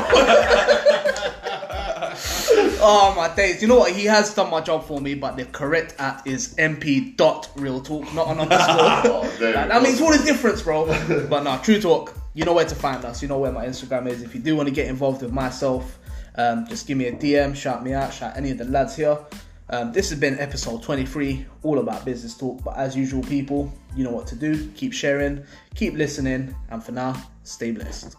A: [laughs] oh my days! You know what? He has done my job for me, but the correct at is mp dot real talk, not an underscore. [laughs]
B: Oh, there
A: Like,
B: we
A: that
B: go.
A: makes all the difference, bro. but nah, true talk. You know where to find us. You know where my Instagram is. If you do want to get involved with myself, um, just give me a DM, shout me out, shout any of the lads here. Um, this has been episode 23, all about business talk. But as usual, people, you know what to do. Keep sharing, keep listening, and for now, stay blessed.